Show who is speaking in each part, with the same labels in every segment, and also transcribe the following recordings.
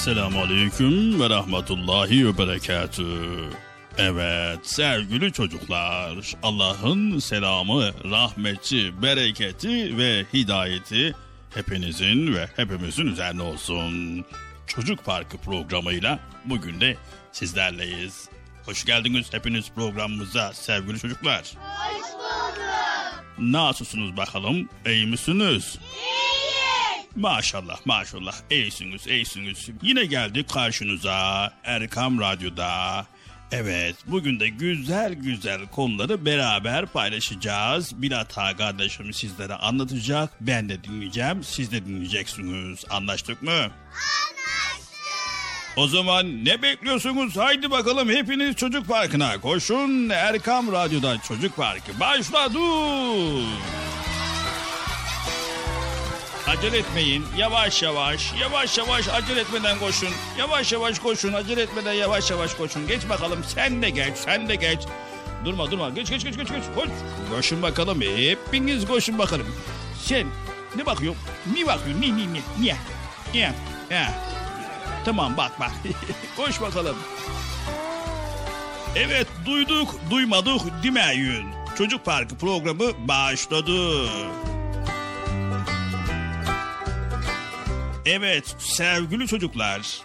Speaker 1: Esselamu Aleyküm ve Rahmetullahi ve Berekatü. Evet sevgili çocuklar Allah'ın selamı, rahmeti, bereketi ve hidayeti hepinizin ve hepimizin üzerine olsun. Çocuk Parkı programıyla bugün de sizlerleyiz. Hoş geldiniz hepiniz programımıza sevgili çocuklar.
Speaker 2: Hoş bulduk.
Speaker 1: Nasılsınız bakalım? İyi misiniz?
Speaker 2: İyiyiz.
Speaker 1: Maşallah maşallah iyisiniz iyisiniz. Yine geldik karşınıza Erkam Radyo'da. Evet bugün de güzel güzel konuları beraber paylaşacağız. Bilata kardeşim sizlere anlatacak. Ben de dinleyeceğim siz de dinleyeceksiniz. Anlaştık mı?
Speaker 2: Anlaştık.
Speaker 1: O zaman ne bekliyorsunuz? Haydi bakalım hepiniz çocuk parkına koşun. Erkam Radyo'da çocuk parkı başladı. Acele etmeyin. Yavaş yavaş, yavaş yavaş acele etmeden koşun. Yavaş yavaş koşun, acele etmeden yavaş yavaş koşun. Geç bakalım sen de geç, sen de geç. Durma durma, geç geç geç geç geç. Koş. Koşun bakalım, hepiniz koşun bakalım. Sen ne bakıyorsun? Ne bakıyorsun? Ne ne ne? Niye? Niye? Ha. Tamam bak bak. Koş bakalım. Evet duyduk duymadık demeyin. Çocuk Parkı programı başladı. Evet sevgili çocuklar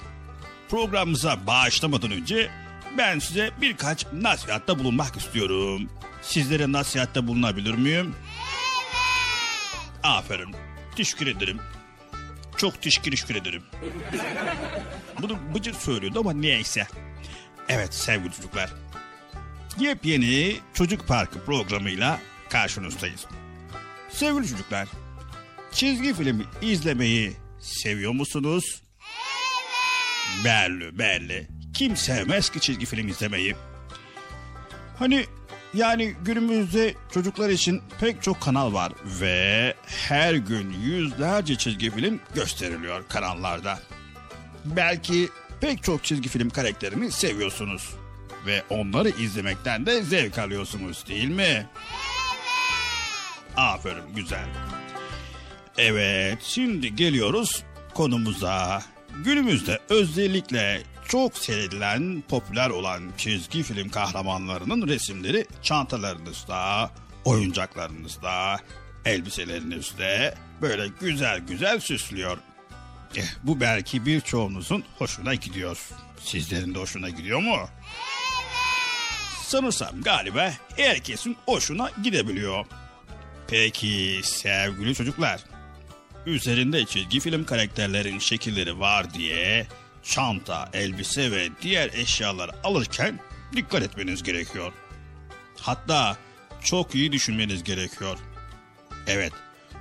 Speaker 1: programımıza başlamadan önce ben size birkaç nasihatta bulunmak istiyorum. Sizlere nasihatte bulunabilir miyim?
Speaker 2: Evet.
Speaker 1: Aferin. Teşekkür ederim. Çok teşekkür ederim. Bunu Bıcır söylüyordu ama neyse. Evet sevgili çocuklar. Yepyeni Çocuk Parkı programıyla karşınızdayız. Sevgili çocuklar, çizgi filmi izlemeyi seviyor musunuz?
Speaker 2: Evet.
Speaker 1: Belli belli. Kim sevmez ki çizgi film izlemeyi? Hani yani günümüzde çocuklar için pek çok kanal var ve her gün yüzlerce çizgi film gösteriliyor kanallarda. Belki pek çok çizgi film karakterini seviyorsunuz ve onları izlemekten de zevk alıyorsunuz değil mi? Aferin güzel. Evet şimdi geliyoruz konumuza. Günümüzde özellikle çok seyredilen, popüler olan çizgi film kahramanlarının resimleri çantalarınızda, oyuncaklarınızda, elbiselerinizde böyle güzel güzel süslüyor. Eh, bu belki birçoğunuzun hoşuna gidiyor. Sizlerin de hoşuna gidiyor mu? Sanırsam galiba herkesin hoşuna gidebiliyor. Peki sevgili çocuklar, üzerinde çizgi film karakterlerin şekilleri var diye çanta, elbise ve diğer eşyalar alırken dikkat etmeniz gerekiyor. Hatta çok iyi düşünmeniz gerekiyor. Evet,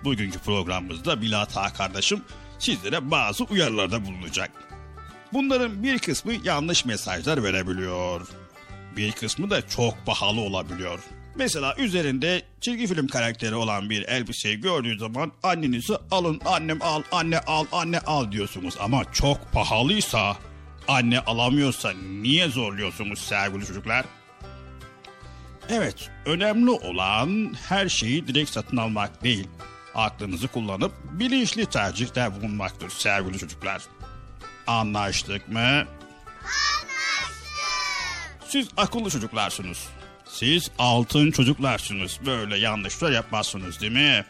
Speaker 1: bugünkü programımızda Bilata kardeşim sizlere bazı uyarılarda bulunacak. Bunların bir kısmı yanlış mesajlar verebiliyor. Bir kısmı da çok pahalı olabiliyor. Mesela üzerinde çizgi film karakteri olan bir elbiseyi gördüğü zaman annenizi alın annem al anne al anne al diyorsunuz. Ama çok pahalıysa anne alamıyorsa niye zorluyorsunuz sevgili çocuklar? Evet önemli olan her şeyi direkt satın almak değil. Aklınızı kullanıp bilinçli tercihte bulunmaktır sevgili çocuklar. Anlaştık mı?
Speaker 2: Anlaştık.
Speaker 1: Siz akıllı çocuklarsınız. Siz altın çocuklarsınız. Böyle yanlışlar yapmazsınız değil mi?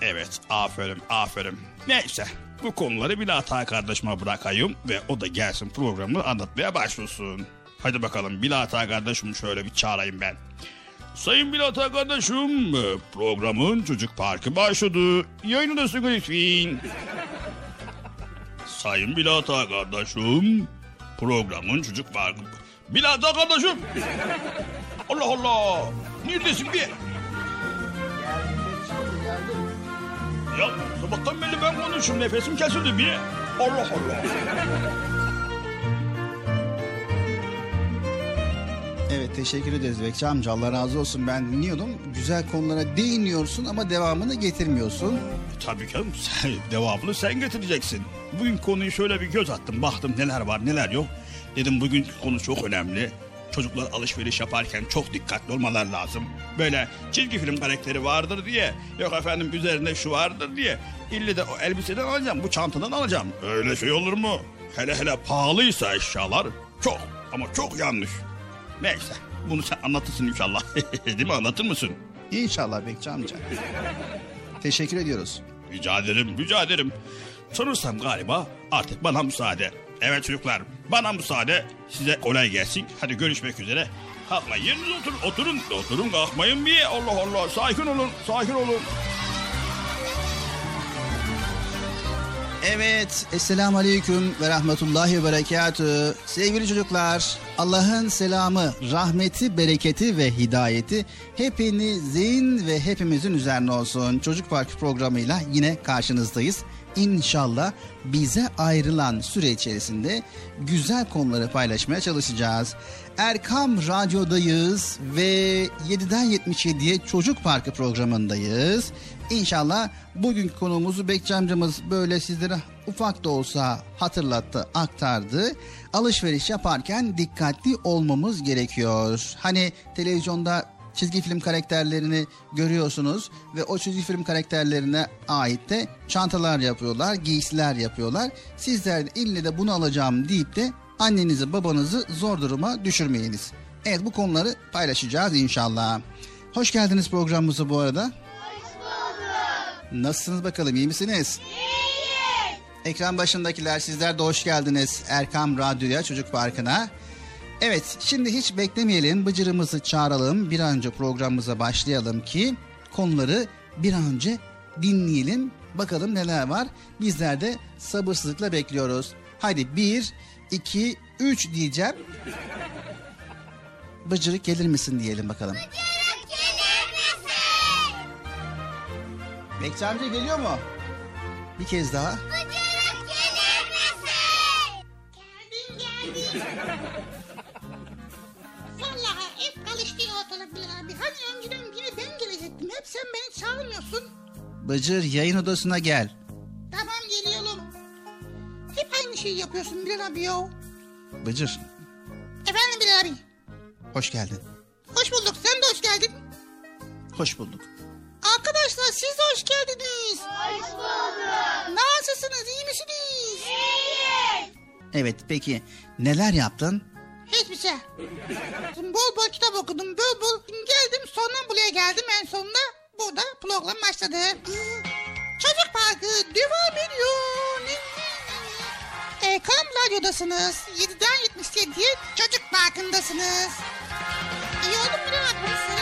Speaker 1: Evet, aferin, aferin. Neyse, bu konuları bir hata kardeşime bırakayım ve o da gelsin programı anlatmaya başlasın. Hadi bakalım Bilata kardeşim şöyle bir çağırayım ben. Sayın Bilata kardeşim, programın Çocuk Parkı başladı. Yayınındasın lütfen. Sayın Bilata kardeşim, programın Çocuk Parkı... Bilata kardeşim! Allah Allah! Neredesin bir? Ya sabahtan beri ben konuşuyorum. Nefesim kesildi bir. Allah Allah.
Speaker 3: Evet teşekkür ederiz Bekçi amca Allah razı olsun ben dinliyordum. Güzel konulara değiniyorsun ama devamını getirmiyorsun.
Speaker 1: Tabii ki devamını sen getireceksin. Bugün konuyu şöyle bir göz attım. Baktım neler var neler yok. Dedim bugün konu çok önemli. Çocuklar alışveriş yaparken çok dikkatli olmalar lazım. Böyle çizgi film karakteri vardır diye. Yok efendim üzerinde şu vardır diye. İlle de o elbiseden alacağım bu çantadan alacağım. Öyle şey olur mu? Hele hele pahalıysa eşyalar çok ama çok yanlış. Neyse bunu sen anlatırsın inşallah. Değil mi anlatır mısın?
Speaker 3: İnşallah Bekçi amca. teşekkür ediyoruz.
Speaker 1: Rica ederim, rica ederim. Sanırsam galiba artık bana müsaade. Evet çocuklar, bana müsaade. Size kolay gelsin. Hadi görüşmek üzere. Kalkmayın, yerinize oturun, oturun. Oturun, kalkmayın bir. Allah Allah, sakin olun, sakin olun.
Speaker 3: Evet, Esselamu Aleyküm ve Rahmetullahi ve Berekatü. Sevgili çocuklar, Allah'ın selamı, rahmeti, bereketi ve hidayeti hepinizin ve hepimizin üzerine olsun. Çocuk Parkı programıyla yine karşınızdayız. İnşallah bize ayrılan süre içerisinde güzel konuları paylaşmaya çalışacağız. Erkam Radyo'dayız ve 7'den 77'ye Çocuk Parkı programındayız. İnşallah bugünkü konumuzu Bekçi amcamız böyle sizlere ufak da olsa hatırlattı, aktardı. Alışveriş yaparken dikkatli olmamız gerekiyor. Hani televizyonda çizgi film karakterlerini görüyorsunuz ve o çizgi film karakterlerine ait de çantalar yapıyorlar, giysiler yapıyorlar. Sizler de ille de bunu alacağım deyip de annenizi babanızı zor duruma düşürmeyiniz. Evet bu konuları paylaşacağız inşallah. Hoş geldiniz programımıza bu arada.
Speaker 2: Hoş bulduk.
Speaker 3: Nasılsınız bakalım iyi misiniz?
Speaker 2: İyiyiz.
Speaker 3: Ekran başındakiler sizler de hoş geldiniz Erkam Radyo'ya Çocuk Parkı'na. Evet şimdi hiç beklemeyelim bıcırımızı çağıralım bir an önce programımıza başlayalım ki konuları bir an önce dinleyelim bakalım neler var. Bizler de sabırsızlıkla bekliyoruz. Haydi bir, iki, üç diyeceğim. Bıcırık gelir misin diyelim bakalım.
Speaker 2: Bıcırık gelir misin?
Speaker 3: Bekçi amca geliyor mu? Bir kez daha.
Speaker 2: Bıcırık gelir misin? Geldim geldim.
Speaker 4: Hep karıştı ortalık bir abi. Hani önceden yine ben gelecektim. Hep sen beni çağırmıyorsun.
Speaker 3: Bıcır yayın odasına gel.
Speaker 4: Tamam geliyorum. Hep aynı şeyi yapıyorsun Bilal abi ya.
Speaker 3: Bıcır
Speaker 4: Efendim Bilal abi.
Speaker 3: hoş geldin.
Speaker 4: Hoş bulduk. Sen de hoş geldin.
Speaker 3: Hoş bulduk.
Speaker 4: Arkadaşlar siz de hoş geldiniz.
Speaker 2: Hoş bulduk.
Speaker 4: Nasılsınız? iyi misiniz?
Speaker 2: İyiyiz.
Speaker 3: Evet peki neler yaptın?
Speaker 4: Hiçbir şey. Bol bol kitap okudum. Bol bol geldim. Sonra buraya geldim. En sonunda burada program başladı. Çocuk Parkı devam ediyor. Ekran Radyo'dasınız. 7'den 77'ye Çocuk Parkı'ndasınız. İyi oldu mu Bilal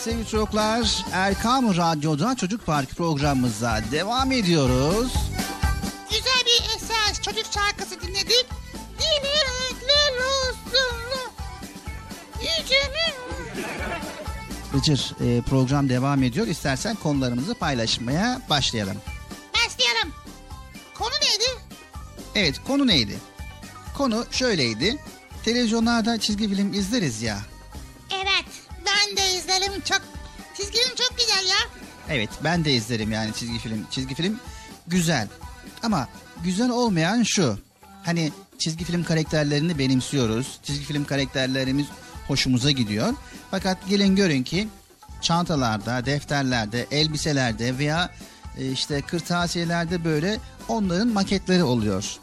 Speaker 3: sevgili çocuklar Erkam Radyo'da Çocuk Park programımıza devam ediyoruz.
Speaker 4: Güzel bir eser çocuk şarkısı dinledik. Dilekler olsun. Yücemin.
Speaker 3: Bıcır e, program devam ediyor. İstersen konularımızı paylaşmaya başlayalım.
Speaker 4: Başlayalım. Konu neydi?
Speaker 3: Evet konu neydi? Konu şöyleydi. Televizyonlarda çizgi film izleriz ya.
Speaker 4: Evet ben de
Speaker 3: izlerim yani çizgi film. Çizgi film güzel. Ama güzel olmayan şu. Hani çizgi film karakterlerini benimsiyoruz. Çizgi film karakterlerimiz hoşumuza gidiyor. Fakat gelin görün ki çantalarda, defterlerde, elbiselerde veya e, işte kırtasiyelerde böyle onların maketleri oluyor.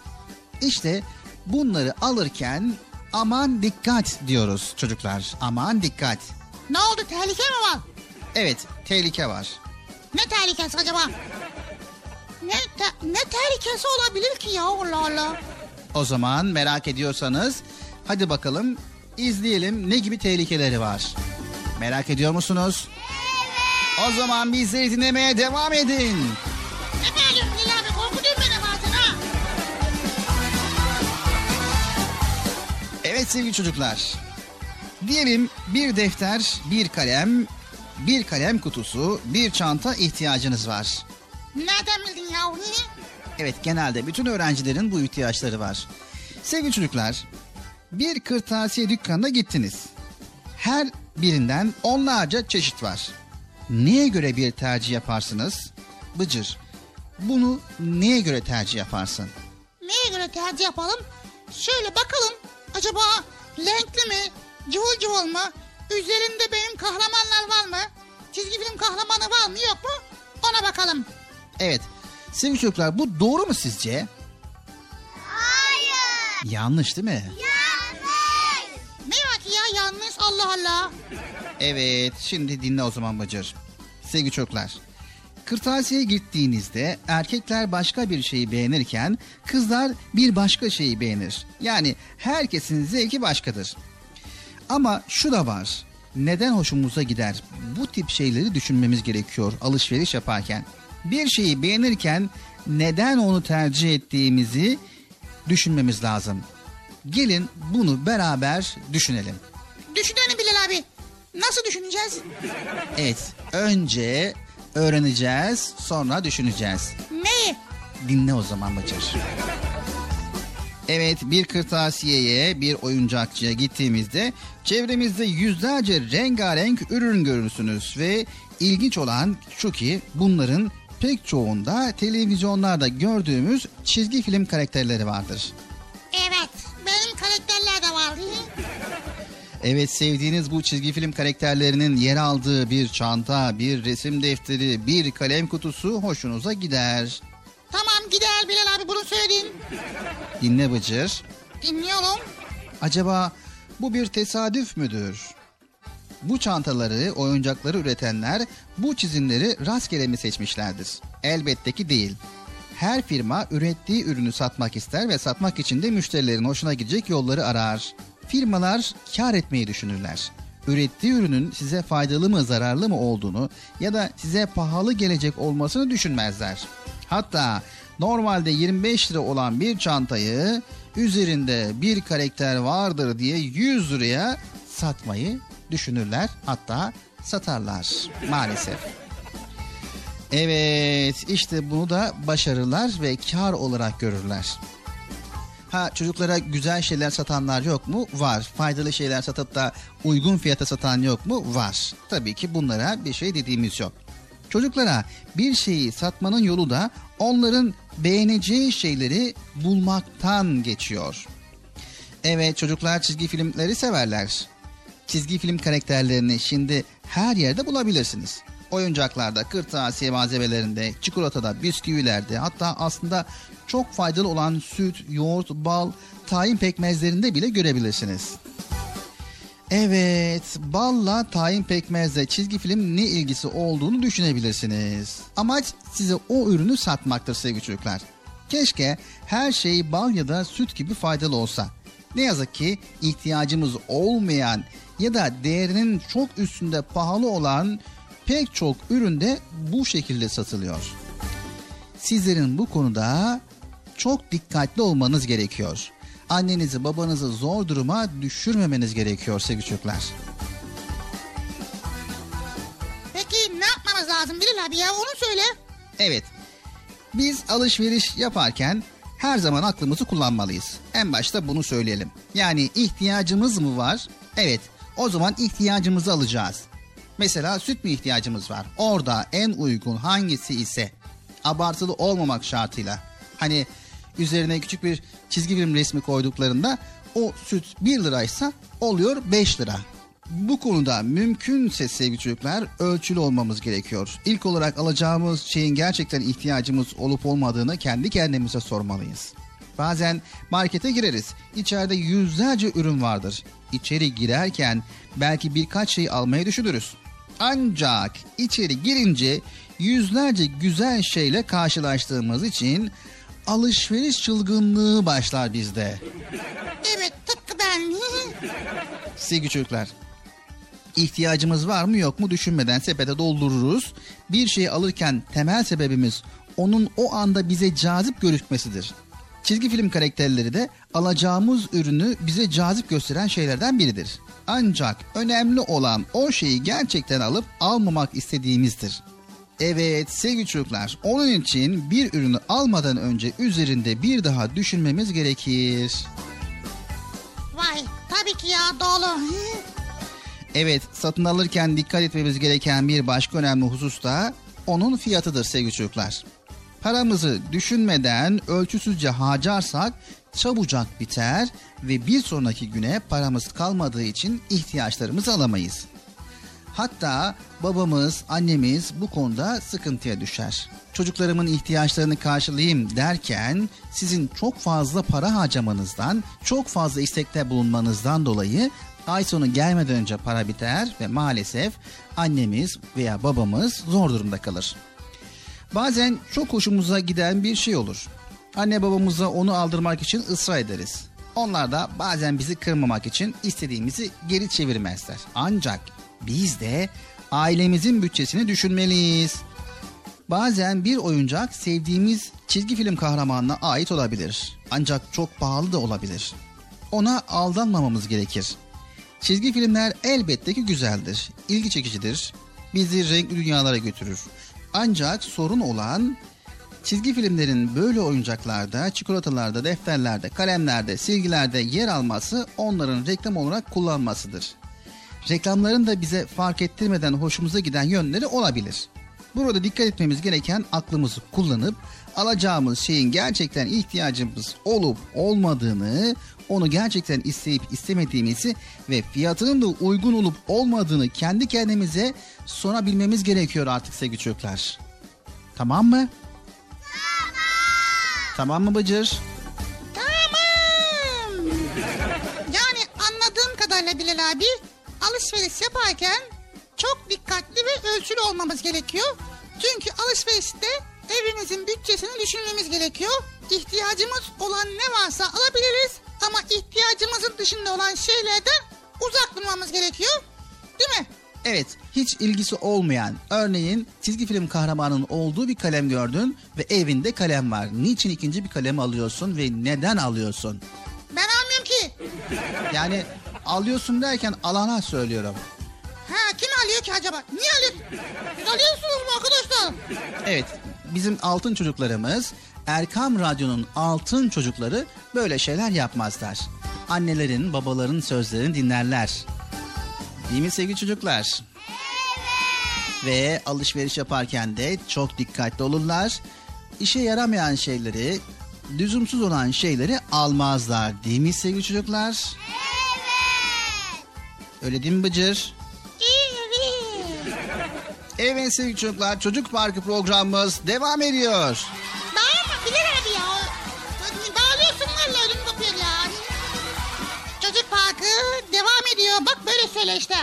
Speaker 3: İşte bunları alırken aman dikkat diyoruz çocuklar. Aman dikkat.
Speaker 4: Ne oldu tehlike mi var?
Speaker 3: Evet tehlike var.
Speaker 4: Ne tehlikesi acaba? Ne, te- ne tehlikesi olabilir ki ya Allah Allah.
Speaker 3: O zaman merak ediyorsanız hadi bakalım izleyelim ne gibi tehlikeleri var. Merak ediyor musunuz? O zaman bizleri dinlemeye devam edin.
Speaker 4: Ne bağırıyorsun Lil abi korkutuyorsun beni bazen ha.
Speaker 3: Evet sevgili çocuklar. Diyelim bir defter, bir kalem, bir kalem kutusu, bir çanta ihtiyacınız var.
Speaker 4: Nereden bildin ya?
Speaker 3: Evet genelde bütün öğrencilerin bu ihtiyaçları var. Sevgili çocuklar, bir kırtasiye dükkanına gittiniz. Her birinden onlarca çeşit var. Neye göre bir tercih yaparsınız? Bıcır. Bunu neye göre tercih yaparsın?
Speaker 4: Neye göre tercih yapalım? Şöyle bakalım. Acaba renkli mi? Cıvıl cıvıl mı? Üzerinde benim kahramanlar var mı? Çizgi film kahramanı var mı yok mu? Ona bakalım.
Speaker 3: Evet. Sevgili çocuklar bu doğru mu sizce?
Speaker 2: Hayır.
Speaker 3: Yanlış değil mi?
Speaker 2: Yanlış.
Speaker 4: Ne var ki ya yanlış Allah Allah.
Speaker 3: Evet, şimdi dinle o zaman Bıcır. Sevgili çocuklar, kırtasiyeye gittiğinizde erkekler başka bir şeyi beğenirken kızlar bir başka şeyi beğenir. Yani herkesin zevki başkadır. Ama şu da var. Neden hoşumuza gider? Bu tip şeyleri düşünmemiz gerekiyor alışveriş yaparken. Bir şeyi beğenirken neden onu tercih ettiğimizi düşünmemiz lazım. Gelin bunu beraber düşünelim.
Speaker 4: Düşünelim Bilal abi. Nasıl düşüneceğiz?
Speaker 3: Evet, önce öğreneceğiz, sonra düşüneceğiz.
Speaker 4: Neyi?
Speaker 3: Dinle o zaman Bıcır. Evet, bir kırtasiyeye, bir oyuncakçıya gittiğimizde çevremizde yüzlerce rengarenk ürün görürsünüz ve ilginç olan şu ki bunların pek çoğunda televizyonlarda gördüğümüz çizgi film karakterleri vardır.
Speaker 4: Evet. Benim karakterler de var.
Speaker 3: Evet sevdiğiniz bu çizgi film karakterlerinin yer aldığı bir çanta, bir resim defteri, bir kalem kutusu hoşunuza gider.
Speaker 4: Tamam gider Bilal abi bunu söyledin.
Speaker 3: Dinle Bıcır.
Speaker 4: Dinliyorum.
Speaker 3: Acaba bu bir tesadüf müdür? Bu çantaları, oyuncakları üretenler bu çizimleri rastgele mi seçmişlerdir? Elbette ki değil. Her firma ürettiği ürünü satmak ister ve satmak için de müşterilerin hoşuna gidecek yolları arar. Firmalar kar etmeyi düşünürler. Ürettiği ürünün size faydalı mı zararlı mı olduğunu ya da size pahalı gelecek olmasını düşünmezler. Hatta normalde 25 lira olan bir çantayı üzerinde bir karakter vardır diye 100 liraya satmayı düşünürler. Hatta satarlar maalesef. Evet işte bunu da başarırlar ve kar olarak görürler. Ha çocuklara güzel şeyler satanlar yok mu? Var. Faydalı şeyler satıp da uygun fiyata satan yok mu? Var. Tabii ki bunlara bir şey dediğimiz yok. Çocuklara bir şeyi satmanın yolu da onların beğeneceği şeyleri bulmaktan geçiyor. Evet çocuklar çizgi filmleri severler. Çizgi film karakterlerini şimdi her yerde bulabilirsiniz. Oyuncaklarda, kırtasiye malzemelerinde, çikolatada, bisküvilerde hatta aslında çok faydalı olan süt, yoğurt, bal, tahin pekmezlerinde bile görebilirsiniz. Evet, balla tahin pekmezle çizgi film ne ilgisi olduğunu düşünebilirsiniz. Amaç size o ürünü satmaktır sevgili çocuklar. Keşke her şey bal ya da süt gibi faydalı olsa. Ne yazık ki ihtiyacımız olmayan ya da değerinin çok üstünde pahalı olan pek çok üründe bu şekilde satılıyor. Sizlerin bu konuda çok dikkatli olmanız gerekiyor. Annenizi babanızı zor duruma düşürmemeniz gerekiyor sevgili çocuklar.
Speaker 4: Peki ne yapmamız lazım Bilal abi ya onu söyle.
Speaker 3: Evet. Biz alışveriş yaparken her zaman aklımızı kullanmalıyız. En başta bunu söyleyelim. Yani ihtiyacımız mı var? Evet. O zaman ihtiyacımızı alacağız. Mesela süt mü ihtiyacımız var? Orada en uygun hangisi ise abartılı olmamak şartıyla. Hani üzerine küçük bir çizgi film resmi koyduklarında o süt 1 liraysa oluyor 5 lira. Bu konuda mümkünse sevgili çocuklar ölçülü olmamız gerekiyor. İlk olarak alacağımız şeyin gerçekten ihtiyacımız olup olmadığını kendi kendimize sormalıyız. Bazen markete gireriz. İçeride yüzlerce ürün vardır. İçeri girerken belki birkaç şey almayı düşünürüz. Ancak içeri girince yüzlerce güzel şeyle karşılaştığımız için alışveriş çılgınlığı başlar bizde.
Speaker 4: Evet tıpkı ben.
Speaker 3: Sevgili çocuklar, ihtiyacımız var mı yok mu düşünmeden sepete doldururuz. Bir şeyi alırken temel sebebimiz onun o anda bize cazip gözükmesidir. Çizgi film karakterleri de alacağımız ürünü bize cazip gösteren şeylerden biridir. Ancak önemli olan o şeyi gerçekten alıp almamak istediğimizdir. Evet sevgili çocuklar, onun için bir ürünü almadan önce üzerinde bir daha düşünmemiz gerekir.
Speaker 4: Vay tabii ki ya doğru.
Speaker 3: Evet, satın alırken dikkat etmemiz gereken bir başka önemli husus da onun fiyatıdır sevgili çocuklar. Paramızı düşünmeden ölçüsüzce harcarsak çabucak biter ve bir sonraki güne paramız kalmadığı için ihtiyaçlarımızı alamayız. Hatta babamız, annemiz bu konuda sıkıntıya düşer. Çocuklarımın ihtiyaçlarını karşılayayım derken sizin çok fazla para harcamanızdan, çok fazla istekte bulunmanızdan dolayı ay sonu gelmeden önce para biter ve maalesef annemiz veya babamız zor durumda kalır. Bazen çok hoşumuza giden bir şey olur. Anne babamıza onu aldırmak için ısrar ederiz. Onlar da bazen bizi kırmamak için istediğimizi geri çevirmezler. Ancak biz de ailemizin bütçesini düşünmeliyiz. Bazen bir oyuncak sevdiğimiz çizgi film kahramanına ait olabilir. Ancak çok pahalı da olabilir. Ona aldanmamamız gerekir. Çizgi filmler elbette ki güzeldir, ilgi çekicidir, bizi renkli dünyalara götürür. Ancak sorun olan çizgi filmlerin böyle oyuncaklarda, çikolatalarda, defterlerde, kalemlerde, silgilerde yer alması onların reklam olarak kullanmasıdır. Reklamların da bize fark ettirmeden hoşumuza giden yönleri olabilir. Burada dikkat etmemiz gereken aklımızı kullanıp alacağımız şeyin gerçekten ihtiyacımız olup olmadığını, onu gerçekten isteyip istemediğimizi ve fiyatının da uygun olup olmadığını kendi kendimize sorabilmemiz gerekiyor artık sevgili çocuklar. Tamam mı? Tamam. Tamam mı Bıcır?
Speaker 4: Tamam. Yani anladığım kadarıyla Bilal abi alışveriş yaparken çok dikkatli ve ölçülü olmamız gerekiyor. Çünkü alışverişte evimizin bütçesini düşünmemiz gerekiyor. İhtiyacımız olan ne varsa alabiliriz ama ihtiyacımızın dışında olan şeylerden uzak durmamız gerekiyor. Değil mi?
Speaker 3: Evet, hiç ilgisi olmayan, örneğin çizgi film kahramanının olduğu bir kalem gördün ve evinde kalem var. Niçin ikinci bir kalem alıyorsun ve neden alıyorsun?
Speaker 4: Ben almıyorum ki.
Speaker 3: Yani alıyorsun derken alana söylüyorum.
Speaker 4: Ha kim alıyor ki acaba? Niye alıyor? Siz alıyorsunuz mu arkadaşlar?
Speaker 3: Evet, bizim altın çocuklarımız, Erkam Radyo'nun altın çocukları böyle şeyler yapmazlar. Annelerin, babaların sözlerini dinlerler. Değil mi sevgili çocuklar? Ve alışveriş yaparken de çok dikkatli olurlar. İşe yaramayan şeyleri, lüzumsuz olan şeyleri almazlar. Değil mi sevgili çocuklar? Öyle değil mi Bıcır?
Speaker 4: Evet.
Speaker 3: Evet sevgili çocuklar, Çocuk Parkı programımız devam ediyor.
Speaker 4: Bağırma Bilal abi ya. Bağırıyorsun valla ödüm kopuyor ya. Çocuk parkı devam ediyor. Bak böyle söyle işte.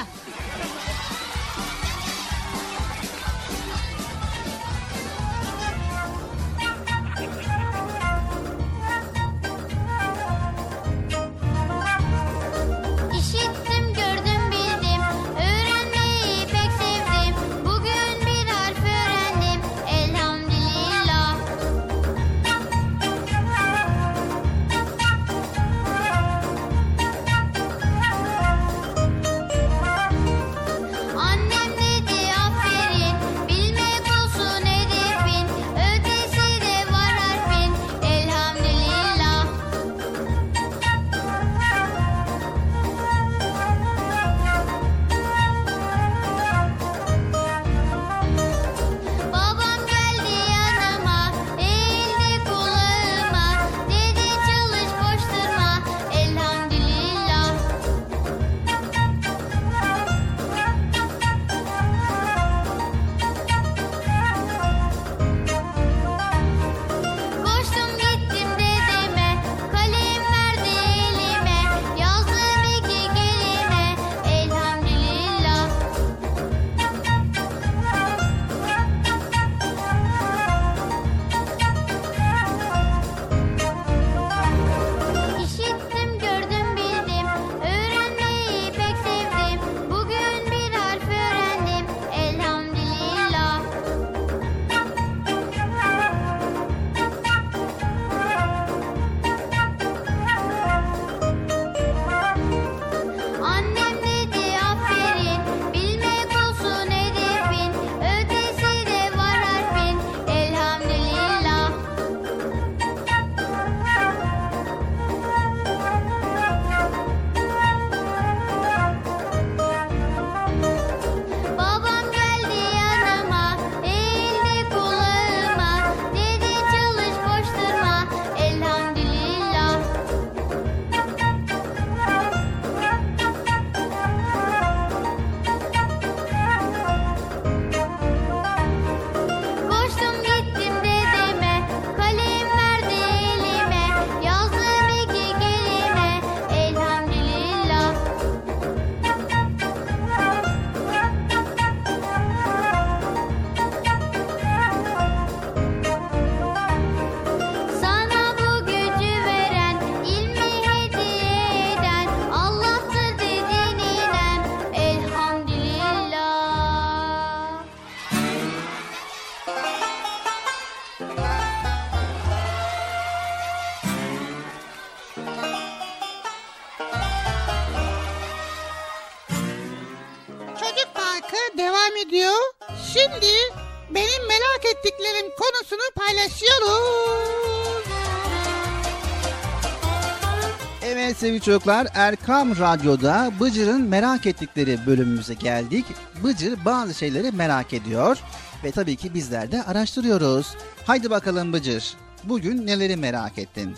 Speaker 3: Çocuklar Erkam Radyo'da Bıcır'ın merak ettikleri bölümümüze geldik. Bıcır bazı şeyleri merak ediyor ve tabii ki bizler de araştırıyoruz. Haydi bakalım Bıcır bugün neleri merak ettin?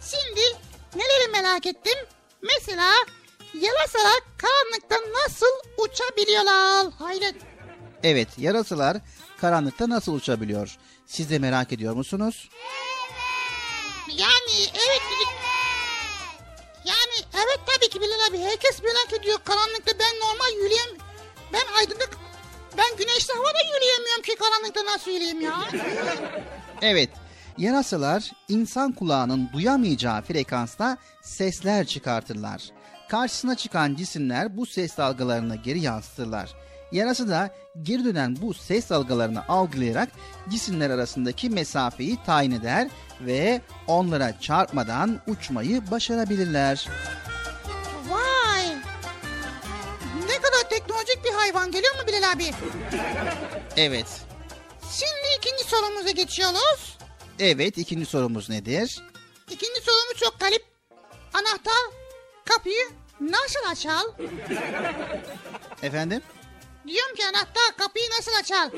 Speaker 4: Şimdi neleri merak ettim? Mesela yarasalar karanlıkta nasıl uçabiliyorlar? Hayret.
Speaker 3: Evet yarasalar karanlıkta nasıl uçabiliyor? Siz de merak ediyor musunuz?
Speaker 4: Yani evet dedik. Yani evet tabii ki Bilal abi. Herkes merak ediyor. Karanlıkta ben normal yürüyem... Ben aydınlık... Ben güneşli havada yürüyemiyorum ki karanlıkta nasıl yürüyeyim ya?
Speaker 3: Evet yarasalar insan kulağının duyamayacağı frekansta sesler çıkartırlar. Karşısına çıkan cisimler bu ses dalgalarını geri yansıtırlar. Yarasa da geri dönen bu ses dalgalarını algılayarak cisimler arasındaki mesafeyi tayin eder ve onlara çarpmadan uçmayı başarabilirler.
Speaker 4: Vay! Ne kadar teknolojik bir hayvan geliyor mu Bilal abi?
Speaker 3: Evet.
Speaker 4: Şimdi ikinci sorumuza geçiyoruz.
Speaker 3: Evet ikinci sorumuz nedir?
Speaker 4: İkinci sorumuz çok garip. Anahtar kapıyı nasıl açar?
Speaker 3: Efendim?
Speaker 4: Diyorum ki anahtar kapıyı nasıl açar?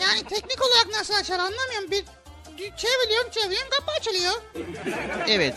Speaker 4: Yani teknik olarak nasıl açar anlamıyorum. Bir çeviriyorum çeviriyorum kapı açılıyor.
Speaker 3: Evet.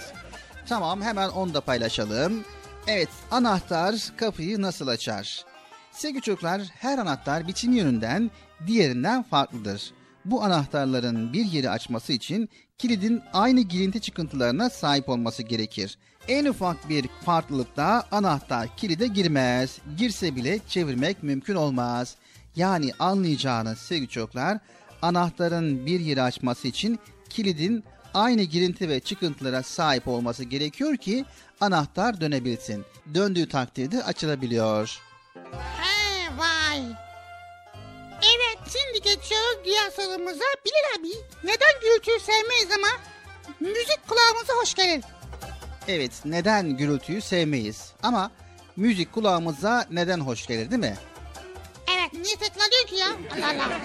Speaker 3: Tamam hemen onu da paylaşalım. Evet anahtar kapıyı nasıl açar? Sevgili çocuklar her anahtar biçim yönünden diğerinden farklıdır. Bu anahtarların bir yeri açması için kilidin aynı girinti çıkıntılarına sahip olması gerekir. En ufak bir farklılıkta anahtar kilide girmez. Girse bile çevirmek mümkün olmaz. Yani anlayacağınız sevgili çocuklar anahtarın bir yeri açması için kilidin aynı girinti ve çıkıntılara sahip olması gerekiyor ki anahtar dönebilsin. Döndüğü takdirde açılabiliyor.
Speaker 4: He vay. Evet şimdi geçiyoruz diğer sorumuza. Bilal abi neden gürültüyü sevmeyiz ama müzik kulağımıza hoş gelir.
Speaker 3: Evet neden gürültüyü sevmeyiz ama müzik kulağımıza neden hoş gelir değil mi?
Speaker 4: Evet niye tekrarlıyor ki ya? Allah Allah.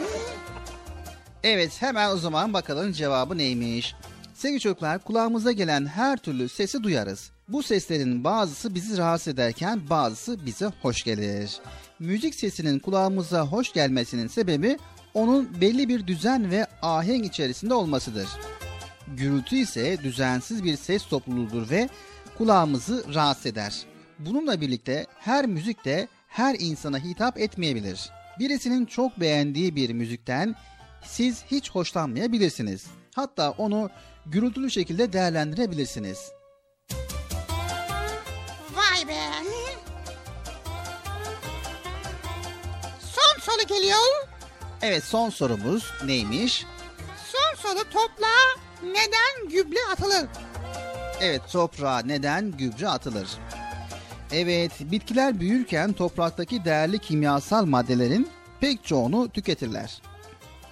Speaker 3: Evet hemen o zaman bakalım cevabı neymiş. Sevgili çocuklar kulağımıza gelen her türlü sesi duyarız. Bu seslerin bazısı bizi rahatsız ederken bazısı bize hoş gelir. Müzik sesinin kulağımıza hoş gelmesinin sebebi onun belli bir düzen ve ahenk içerisinde olmasıdır. Gürültü ise düzensiz bir ses topluluğudur ve kulağımızı rahatsız eder. Bununla birlikte her müzik de her insana hitap etmeyebilir. Birisinin çok beğendiği bir müzikten siz hiç hoşlanmayabilirsiniz. Hatta onu gürültülü şekilde değerlendirebilirsiniz.
Speaker 4: Vay be. Son soru geliyor.
Speaker 3: Evet son sorumuz neymiş?
Speaker 4: Son soru toprağa neden gübre atılır?
Speaker 3: Evet toprağa neden gübre atılır? Evet bitkiler büyürken topraktaki değerli kimyasal maddelerin pek çoğunu tüketirler.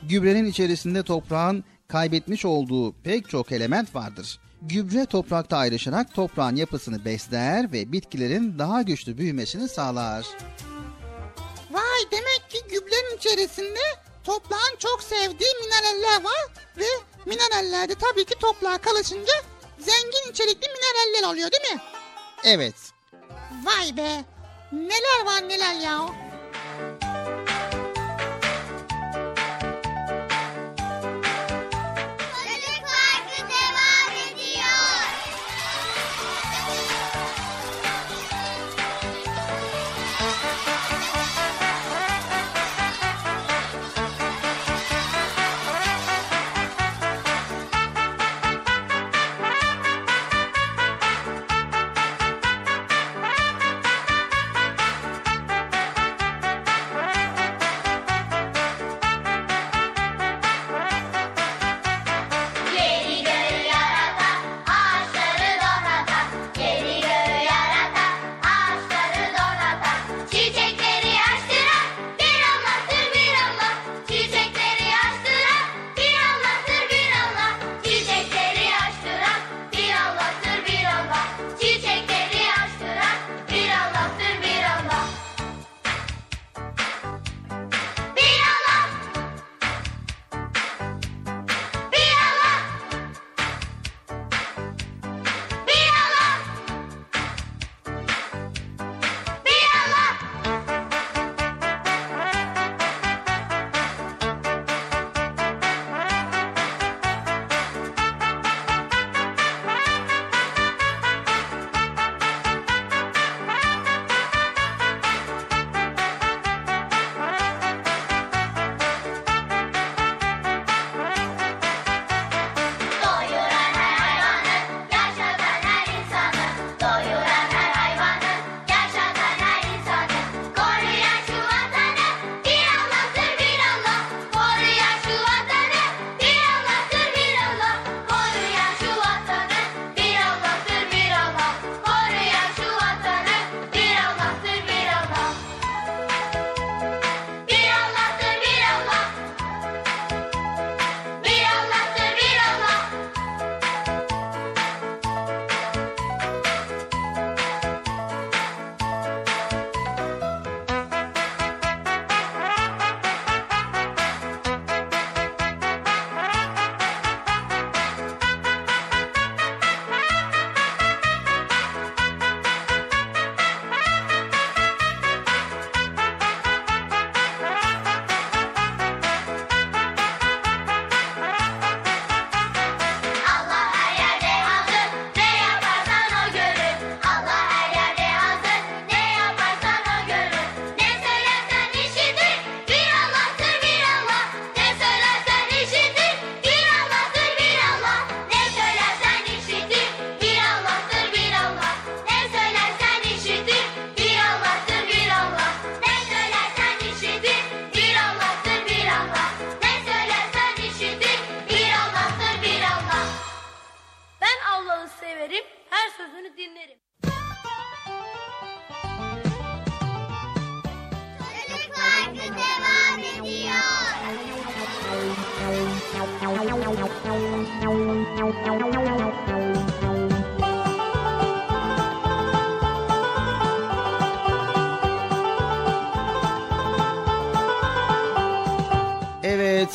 Speaker 3: Gübrenin içerisinde toprağın kaybetmiş olduğu pek çok element vardır. Gübre toprakta ayrışarak toprağın yapısını besler ve bitkilerin daha güçlü büyümesini sağlar.
Speaker 4: Vay demek ki gübrenin içerisinde toprağın çok sevdiği mineraller var ve mineraller de tabii ki toprağa kalışınca zengin içerikli mineraller oluyor değil mi?
Speaker 3: Evet.
Speaker 4: Vay be neler var neler ya.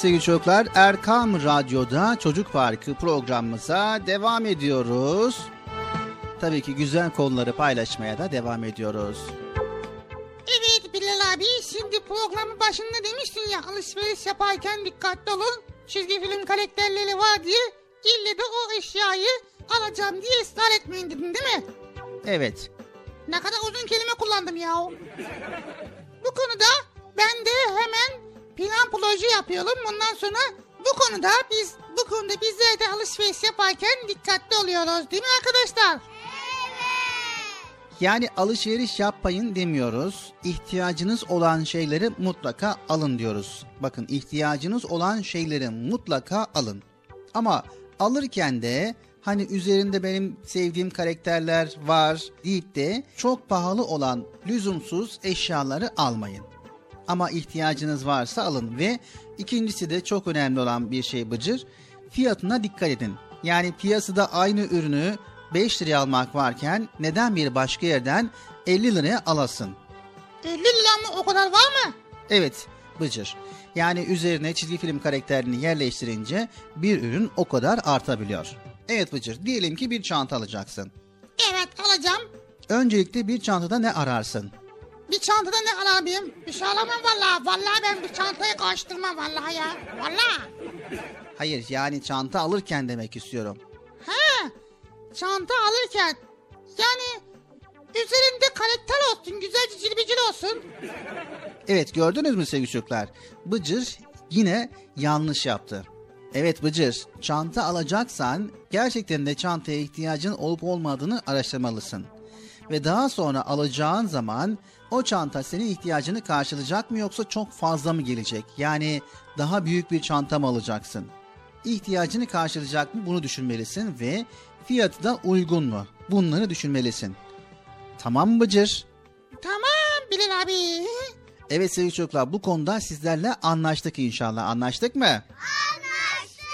Speaker 3: Sevgili çocuklar Erkam Radyo'da Çocuk Parkı programımıza devam ediyoruz. Tabii ki güzel konuları paylaşmaya da devam ediyoruz.
Speaker 4: Evet Bilal abi şimdi programın başında demiştin ya alışveriş yaparken dikkatli olun. Çizgi film karakterleri var diye ille de o eşyayı alacağım diye ısrar etmeyin dedin değil mi?
Speaker 3: Evet
Speaker 4: Ne kadar uzun kelime kullandım ya. Bu konuda ben de hemen plan proje yapıyorum. Bundan sonra bu konuda biz bu konuda bizler de alışveriş yaparken dikkatli oluyoruz değil mi arkadaşlar?
Speaker 3: yani alışveriş yapmayın demiyoruz. İhtiyacınız olan şeyleri mutlaka alın diyoruz. Bakın ihtiyacınız olan şeyleri mutlaka alın. Ama alırken de hani üzerinde benim sevdiğim karakterler var deyip de çok pahalı olan lüzumsuz eşyaları almayın. Ama ihtiyacınız varsa alın ve ikincisi de çok önemli olan bir şey Bıcır. Fiyatına dikkat edin. Yani piyasada aynı ürünü 5 liraya almak varken neden bir başka yerden 50 liraya alasın?
Speaker 4: 50 lira mı o kadar var mı?
Speaker 3: Evet Bıcır. Yani üzerine çizgi film karakterini yerleştirince bir ürün o kadar artabiliyor. Evet Bıcır diyelim ki bir çanta alacaksın.
Speaker 4: Evet alacağım.
Speaker 3: Öncelikle bir çantada ne ararsın?
Speaker 4: Bir çantada ne alabilirim? Bir şey alamam vallahi. Vallahi ben bir çantayı karıştırmam vallahi ya. Vallahi.
Speaker 3: Hayır yani çanta alırken demek istiyorum.
Speaker 4: He. Çanta alırken. Yani üzerinde karakter olsun. Güzelce cilbicil olsun.
Speaker 3: Evet gördünüz mü sevgili çocuklar? Bıcır yine yanlış yaptı. Evet Bıcır, çanta alacaksan gerçekten de çantaya ihtiyacın olup olmadığını araştırmalısın. Ve daha sonra alacağın zaman o çanta senin ihtiyacını karşılayacak mı yoksa çok fazla mı gelecek? Yani daha büyük bir çanta mı alacaksın? İhtiyacını karşılayacak mı bunu düşünmelisin ve fiyatı da uygun mu? Bunları düşünmelisin. Tamam mı Bıcır?
Speaker 4: Tamam Bilal abi.
Speaker 3: Evet sevgili çocuklar bu konuda sizlerle anlaştık inşallah. Anlaştık mı?
Speaker 2: Anlaştık.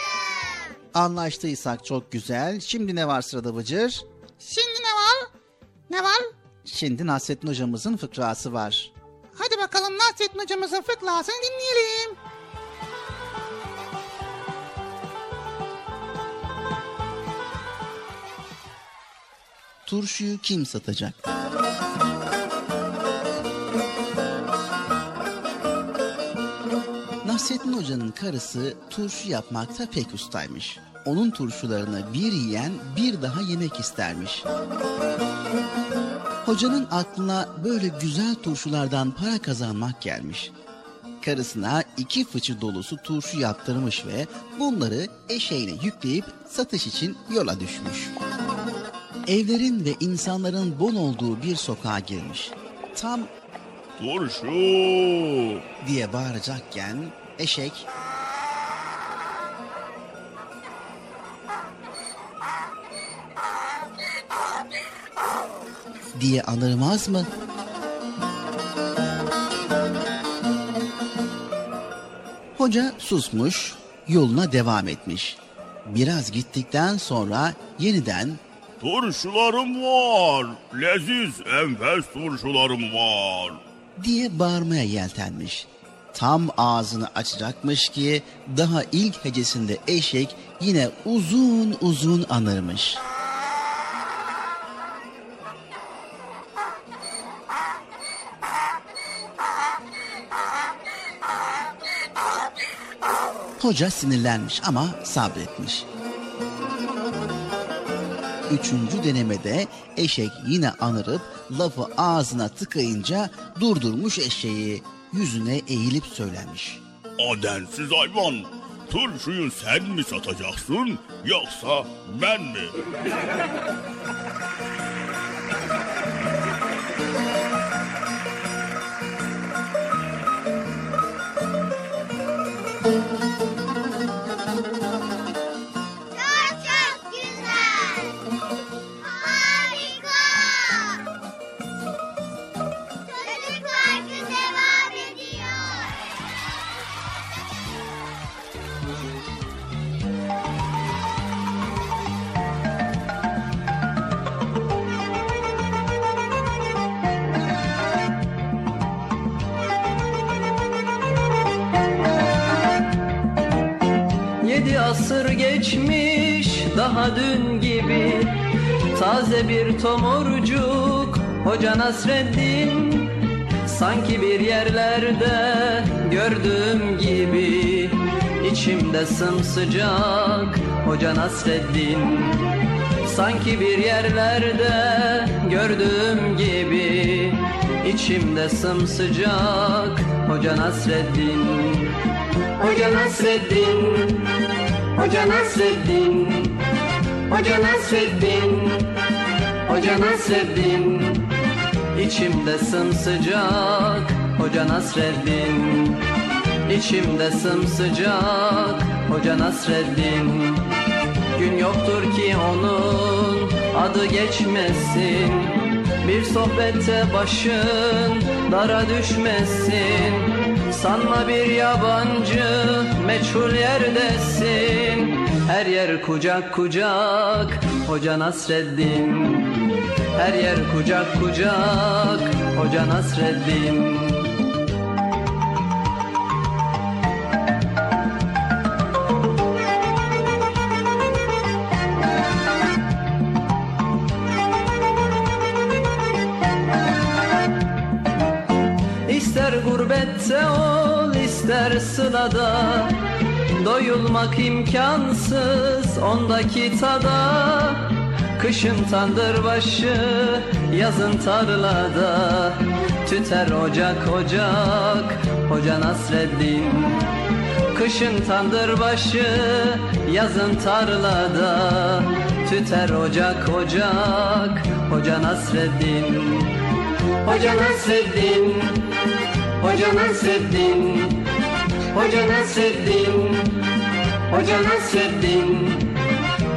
Speaker 3: Anlaştıysak çok güzel. Şimdi ne var sırada Bıcır?
Speaker 4: Şimdi ne var? Ne var?
Speaker 3: Şimdi Nasrettin hocamızın fıkrası var.
Speaker 4: Hadi bakalım Nasrettin hocamızın fıkrasını dinleyelim.
Speaker 3: Turşuyu kim satacak? Nasrettin Hoca'nın karısı turşu yapmakta pek ustaymış. Onun turşularını bir yiyen bir daha yemek istermiş. Hocanın aklına böyle güzel turşulardan para kazanmak gelmiş. Karısına iki fıçı dolusu turşu yaptırmış ve bunları eşeğine yükleyip satış için yola düşmüş. Evlerin ve insanların bol olduğu bir sokağa girmiş. Tam
Speaker 1: Turşu.
Speaker 3: diye bağıracakken eşek diye anırmaz mı? Hoca susmuş, yoluna devam etmiş. Biraz gittikten sonra yeniden
Speaker 1: Turşularım var. Leziz enfes turşularım var.
Speaker 3: diye bağırmaya yeltenmiş. Tam ağzını açacakmış ki daha ilk hecesinde eşek yine uzun uzun anırmış. Hoca sinirlenmiş ama sabretmiş. Üçüncü denemede eşek yine anırıp lafı ağzına tıkayınca durdurmuş eşeği. Yüzüne eğilip söylemiş.
Speaker 1: Adensiz hayvan. Turşuyu sen mi satacaksın yoksa ben mi?
Speaker 5: Hoca Nasreddin Sanki bir yerlerde gördüğüm gibi. İçimde sımsıcak Hoca Nasreddin Sanki bir yerlerde gördüğüm gibi. İçimde sımsıcak Hoca Nasreddin. Hoca Nasreddin Hoca Nasreddin Hoca Nasreddin Hoca Nasreddin İçimde sımsıcak Hoca Nasreddin. İçimde sımsıcak Hoca Nasreddin. Gün yoktur ki onun adı geçmesin. Bir sohbette başın dara düşmesin. Sanma bir yabancı meçhul yerdesin. Her yer kucak kucak Hoca Nasreddin Her yer kucak kucak Hoca Nasreddin. İster gurbette ol ister sılada Doyulmak imkansız ondaki tada Kışın tandır başı yazın tarlada. Tüter ocak ocak Hoca Nasreddin. Kışın tandır başı yazın tarlada. Tüter ocak ocak Hoca Nasreddin. Hoca Nasreddin Hoca Nasreddin. Hoca Nasreddin Hoca Nasreddin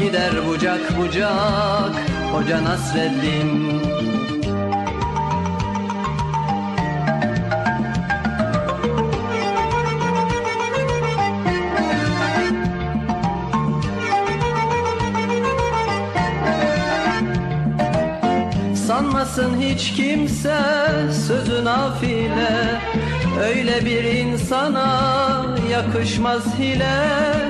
Speaker 5: Gider bucak bucak Hoca Nasreddin. Sanmasın hiç kimse sözü nafile. Öyle bir insana yakışmaz hile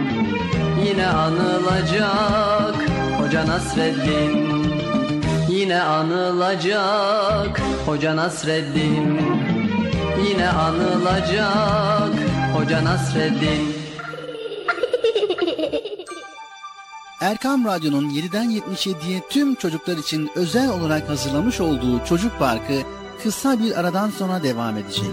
Speaker 5: Yine anılacak Hoca Nasreddin. Yine anılacak Hoca Nasreddin. Yine anılacak Hoca Nasreddin.
Speaker 3: Erkam Radyo'nun 7'den 77'ye tüm çocuklar için özel olarak hazırlamış olduğu Çocuk Parkı kısa bir aradan sonra devam edecek.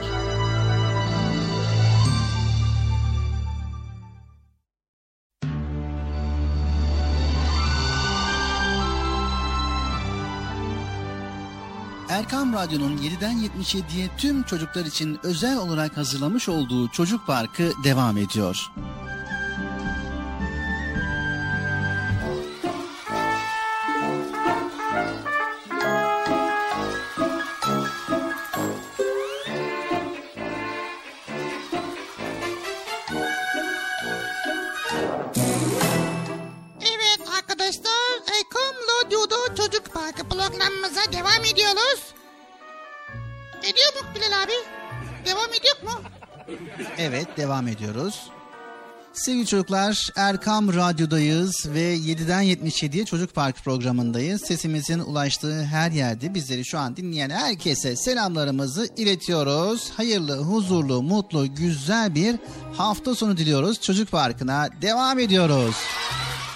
Speaker 3: Erkam Radyo'nun 7'den 77'ye tüm çocuklar için özel olarak hazırlamış olduğu Çocuk Parkı devam ediyor.
Speaker 4: Devam
Speaker 3: ediyoruz. Sevgili çocuklar Erkam Radyo'dayız ve 7'den 77'ye Çocuk Park programındayız. Sesimizin ulaştığı her yerde bizleri şu an dinleyen herkese selamlarımızı iletiyoruz. Hayırlı, huzurlu, mutlu, güzel bir hafta sonu diliyoruz. Çocuk Parkı'na devam ediyoruz.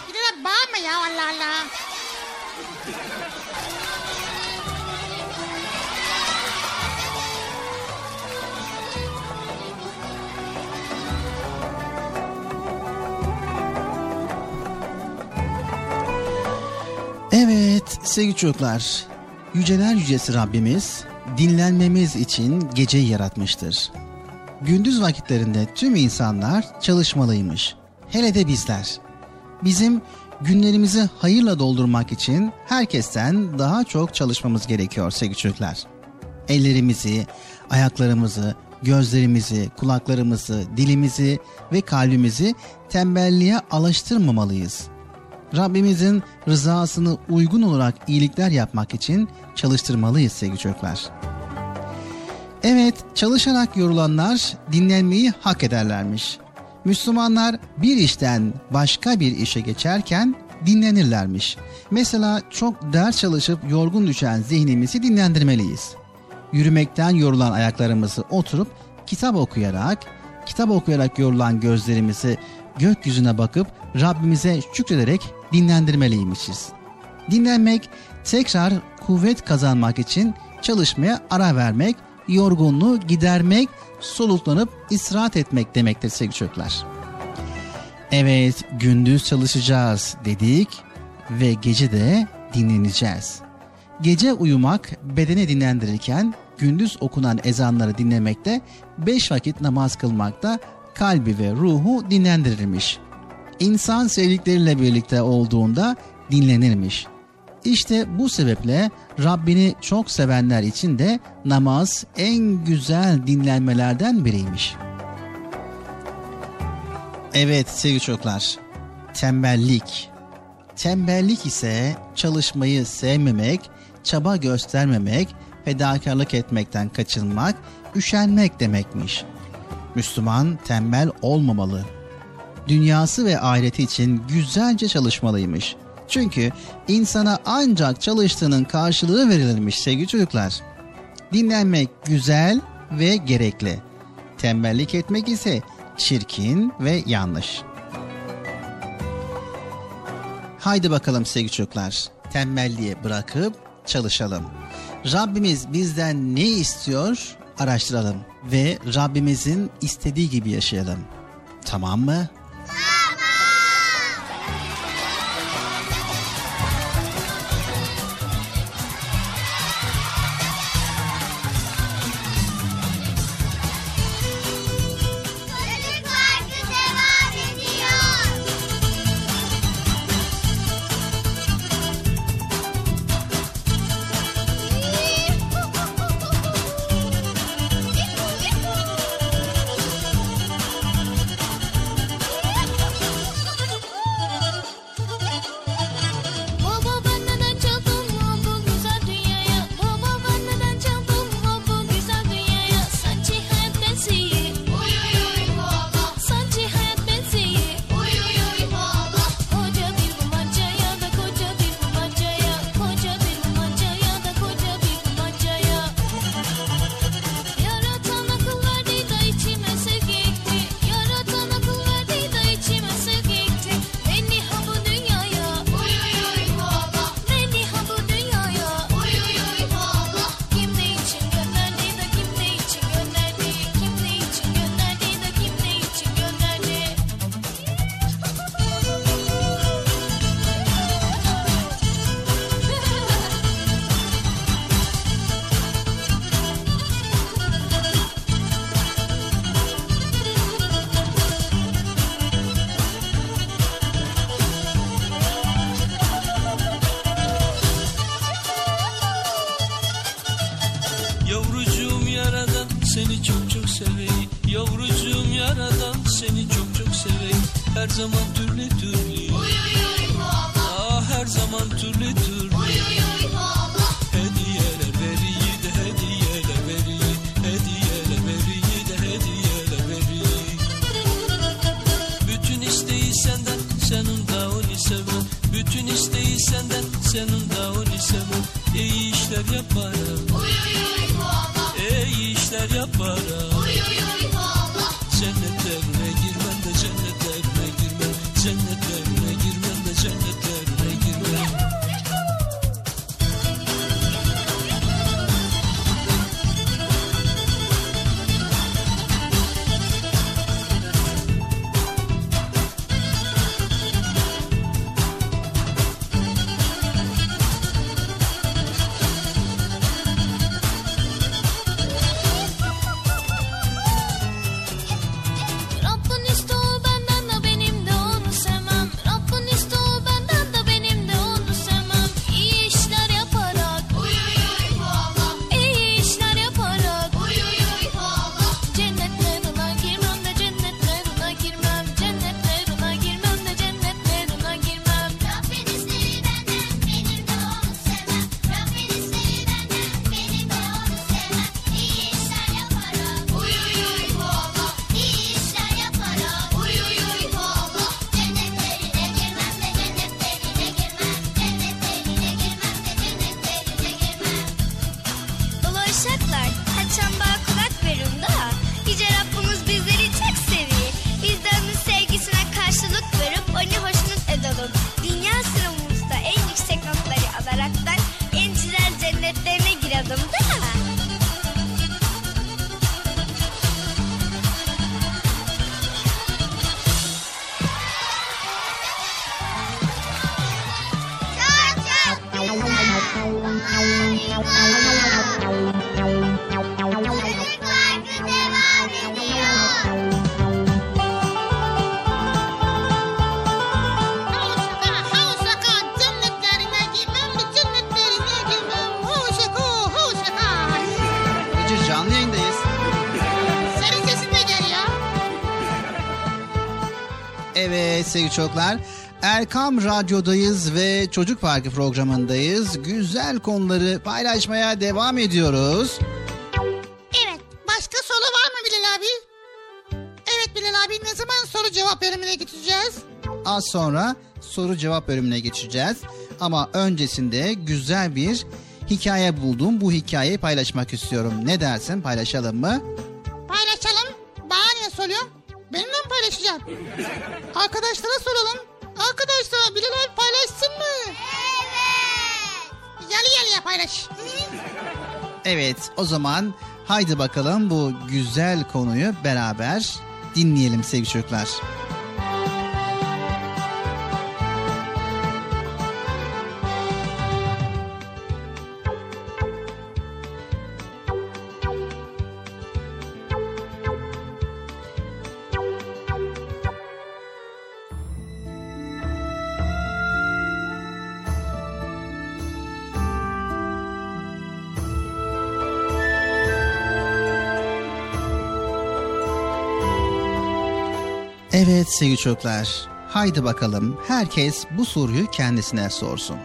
Speaker 4: Bilal abi bağırma ya Allah Allah.
Speaker 3: Evet sevgili çocuklar, yüceler yücesi Rabbimiz dinlenmemiz için geceyi yaratmıştır. Gündüz vakitlerinde tüm insanlar çalışmalıymış. Hele de bizler. Bizim günlerimizi hayırla doldurmak için herkesten daha çok çalışmamız gerekiyor sevgili çocuklar. Ellerimizi, ayaklarımızı, gözlerimizi, kulaklarımızı, dilimizi ve kalbimizi tembelliğe alıştırmamalıyız. Rabbimizin rızasını uygun olarak iyilikler yapmak için çalıştırmalıyız sevgili çocuklar. Evet, çalışarak yorulanlar dinlenmeyi hak ederlermiş. Müslümanlar bir işten başka bir işe geçerken dinlenirlermiş. Mesela çok ders çalışıp yorgun düşen zihnimizi dinlendirmeliyiz. Yürümekten yorulan ayaklarımızı oturup kitap okuyarak, kitap okuyarak yorulan gözlerimizi gökyüzüne bakıp Rabbimize şükrederek dinlendirmeliymişiz. Dinlenmek, tekrar kuvvet kazanmak için çalışmaya ara vermek, yorgunluğu gidermek, soluklanıp istirahat etmek demektir sevgili çocuklar. Evet, gündüz çalışacağız dedik ve gece de dinleneceğiz. Gece uyumak bedeni dinlendirirken gündüz okunan ezanları dinlemekte, beş vakit namaz kılmakta kalbi ve ruhu dinlendirirmiş. İnsan sevdikleriyle birlikte olduğunda dinlenirmiş. İşte bu sebeple Rabbini çok sevenler için de namaz en güzel dinlenmelerden biriymiş. Evet sevgili çocuklar, tembellik. Tembellik ise çalışmayı sevmemek, çaba göstermemek, fedakarlık etmekten kaçınmak, üşenmek demekmiş. Müslüman tembel olmamalı. Dünyası ve ahireti için güzelce çalışmalıymış. Çünkü insana ancak çalıştığının karşılığı verilirmiş sevgili çocuklar. Dinlenmek güzel ve gerekli. Tembellik etmek ise çirkin ve yanlış. Haydi bakalım sevgili çocuklar. Tembelliği bırakıp çalışalım. Rabbimiz bizden ne istiyor? Araştıralım ve Rabbimizin istediği gibi yaşayalım. Tamam mı? solution. Çocuklar. Erkam Radyo'dayız ve Çocuk Parkı programındayız. Güzel konuları paylaşmaya devam ediyoruz.
Speaker 4: Evet, başka soru var mı Bilal abi? Evet Bilal abi, ne zaman soru cevap bölümüne geçeceğiz?
Speaker 3: Az sonra soru cevap bölümüne geçeceğiz. Ama öncesinde güzel bir hikaye buldum. Bu hikayeyi paylaşmak istiyorum. Ne dersin paylaşalım mı? O zaman haydi bakalım bu güzel konuyu beraber dinleyelim sevgili çocuklar. Sevgili çocuklar, haydi bakalım herkes bu soruyu kendisine sorsun.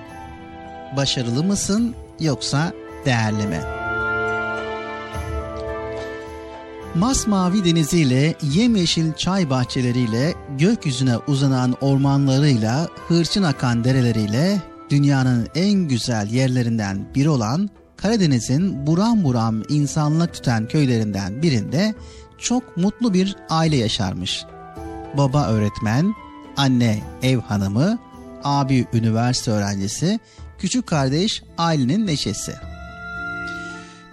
Speaker 3: Başarılı mısın yoksa değerli mi? Masmavi deniziyle, yemyeşil çay bahçeleriyle, gökyüzüne uzanan ormanlarıyla, hırçın akan dereleriyle, dünyanın en güzel yerlerinden biri olan Karadeniz'in buram buram insanlık tutan köylerinden birinde çok mutlu bir aile yaşarmış baba öğretmen, anne ev hanımı, abi üniversite öğrencisi, küçük kardeş ailenin neşesi.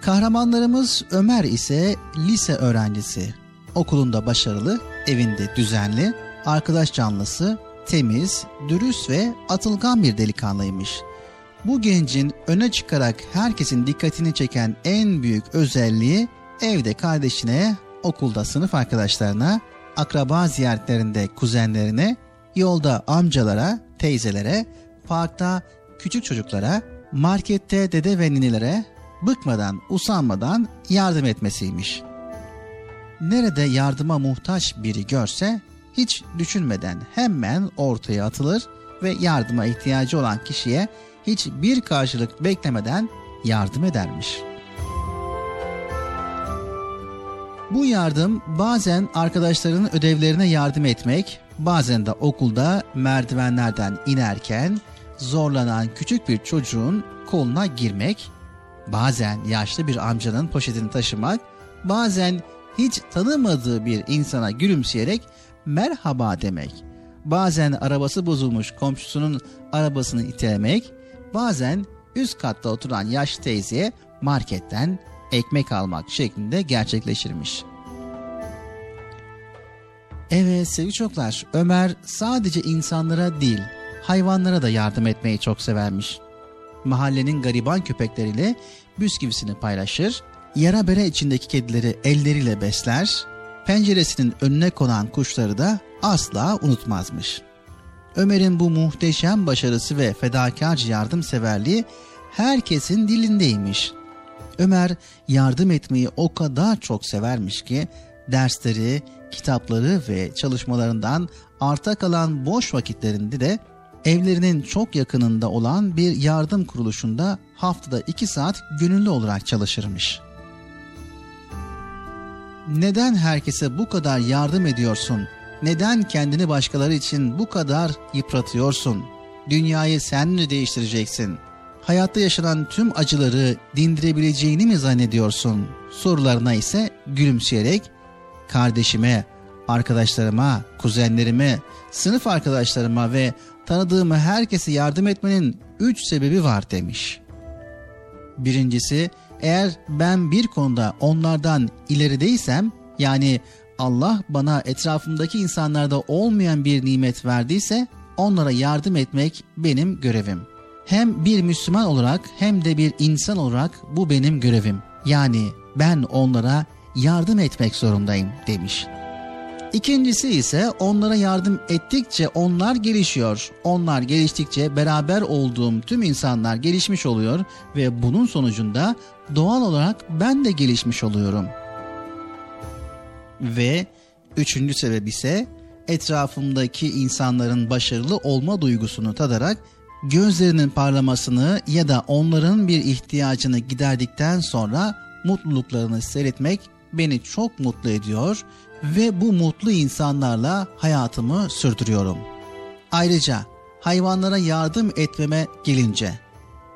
Speaker 3: Kahramanlarımız Ömer ise lise öğrencisi. Okulunda başarılı, evinde düzenli, arkadaş canlısı, temiz, dürüst ve atılgan bir delikanlıymış. Bu gencin öne çıkarak herkesin dikkatini çeken en büyük özelliği evde kardeşine, okulda sınıf arkadaşlarına, akraba ziyaretlerinde kuzenlerine, yolda amcalara, teyzelere, parkta küçük çocuklara, markette dede ve ninilere bıkmadan, usanmadan yardım etmesiymiş. Nerede yardıma muhtaç biri görse hiç düşünmeden hemen ortaya atılır ve yardıma ihtiyacı olan kişiye hiçbir karşılık beklemeden yardım edermiş. Bu yardım bazen arkadaşlarının ödevlerine yardım etmek, bazen de okulda merdivenlerden inerken zorlanan küçük bir çocuğun koluna girmek, bazen yaşlı bir amcanın poşetini taşımak, bazen hiç tanımadığı bir insana gülümseyerek merhaba demek. Bazen arabası bozulmuş komşusunun arabasını itelemek, bazen üst katta oturan yaş teyzeye marketten ekmek almak şeklinde gerçekleşirmiş. Evet sevgili çocuklar, Ömer sadece insanlara değil, hayvanlara da yardım etmeyi çok severmiş. Mahallenin gariban köpekleriyle bisküvisini paylaşır, yara bere içindeki kedileri elleriyle besler, penceresinin önüne konan kuşları da asla unutmazmış. Ömer'in bu muhteşem başarısı ve fedakarca yardımseverliği herkesin dilindeymiş. Ömer yardım etmeyi o kadar çok severmiş ki dersleri, kitapları ve çalışmalarından arta kalan boş vakitlerinde de evlerinin çok yakınında olan bir yardım kuruluşunda haftada iki saat gönüllü olarak çalışırmış. Neden herkese bu kadar yardım ediyorsun? Neden kendini başkaları için bu kadar yıpratıyorsun? Dünyayı sen mi değiştireceksin? Hayatta yaşanan tüm acıları dindirebileceğini mi zannediyorsun? Sorularına ise gülümseyerek kardeşime, arkadaşlarıma, kuzenlerime, sınıf arkadaşlarıma ve tanıdığım herkese yardım etmenin üç sebebi var demiş. Birincisi eğer ben bir konuda onlardan ilerideysem yani Allah bana etrafımdaki insanlarda olmayan bir nimet verdiyse onlara yardım etmek benim görevim. Hem bir Müslüman olarak hem de bir insan olarak bu benim görevim. Yani ben onlara yardım etmek zorundayım demiş. İkincisi ise onlara yardım ettikçe onlar gelişiyor. Onlar geliştikçe beraber olduğum tüm insanlar gelişmiş oluyor ve bunun sonucunda doğal olarak ben de gelişmiş oluyorum. Ve üçüncü sebep ise etrafımdaki insanların başarılı olma duygusunu tadarak gözlerinin parlamasını ya da onların bir ihtiyacını giderdikten sonra mutluluklarını seyretmek beni çok mutlu ediyor ve bu mutlu insanlarla hayatımı sürdürüyorum. Ayrıca hayvanlara yardım etmeme gelince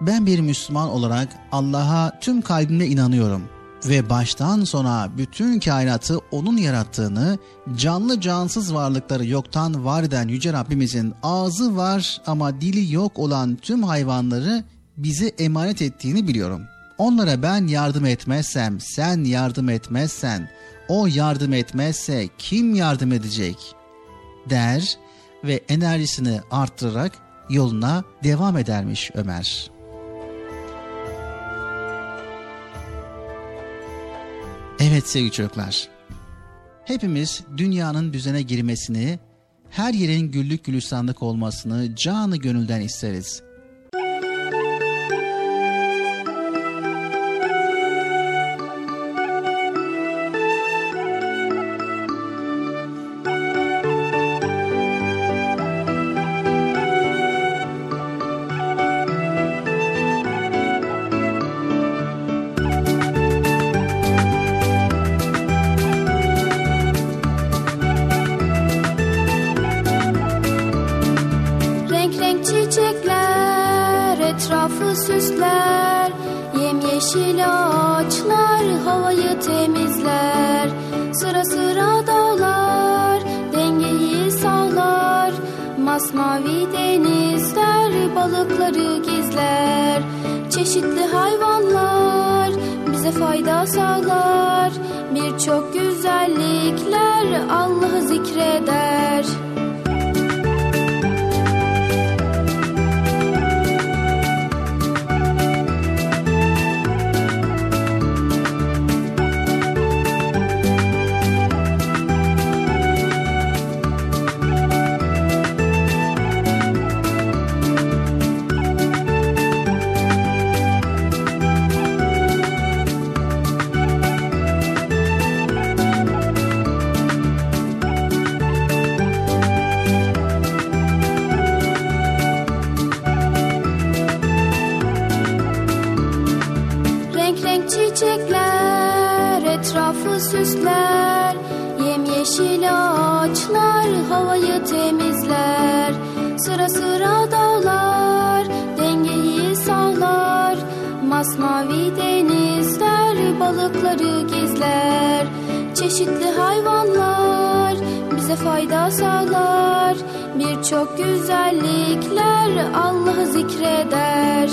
Speaker 3: ben bir Müslüman olarak Allah'a tüm kalbimle inanıyorum ve baştan sona bütün kainatı onun yarattığını, canlı cansız varlıkları yoktan var eden yüce Rabbimizin ağzı var ama dili yok olan tüm hayvanları bize emanet ettiğini biliyorum. Onlara ben yardım etmezsem, sen yardım etmezsen, o yardım etmezse kim yardım edecek? der ve enerjisini arttırarak yoluna devam edermiş Ömer. Evet sevgili çocuklar. Hepimiz dünyanın düzene girmesini, her yerin güllük gülistanlık olmasını canı gönülden isteriz.
Speaker 6: Balıkları gizler. Çeşitli hayvanlar bize fayda sağlar. Birçok güzellikler Allah'ı zikreder balıkları gizler. Çeşitli hayvanlar bize fayda sağlar. Birçok güzellikler Allah'ı zikreder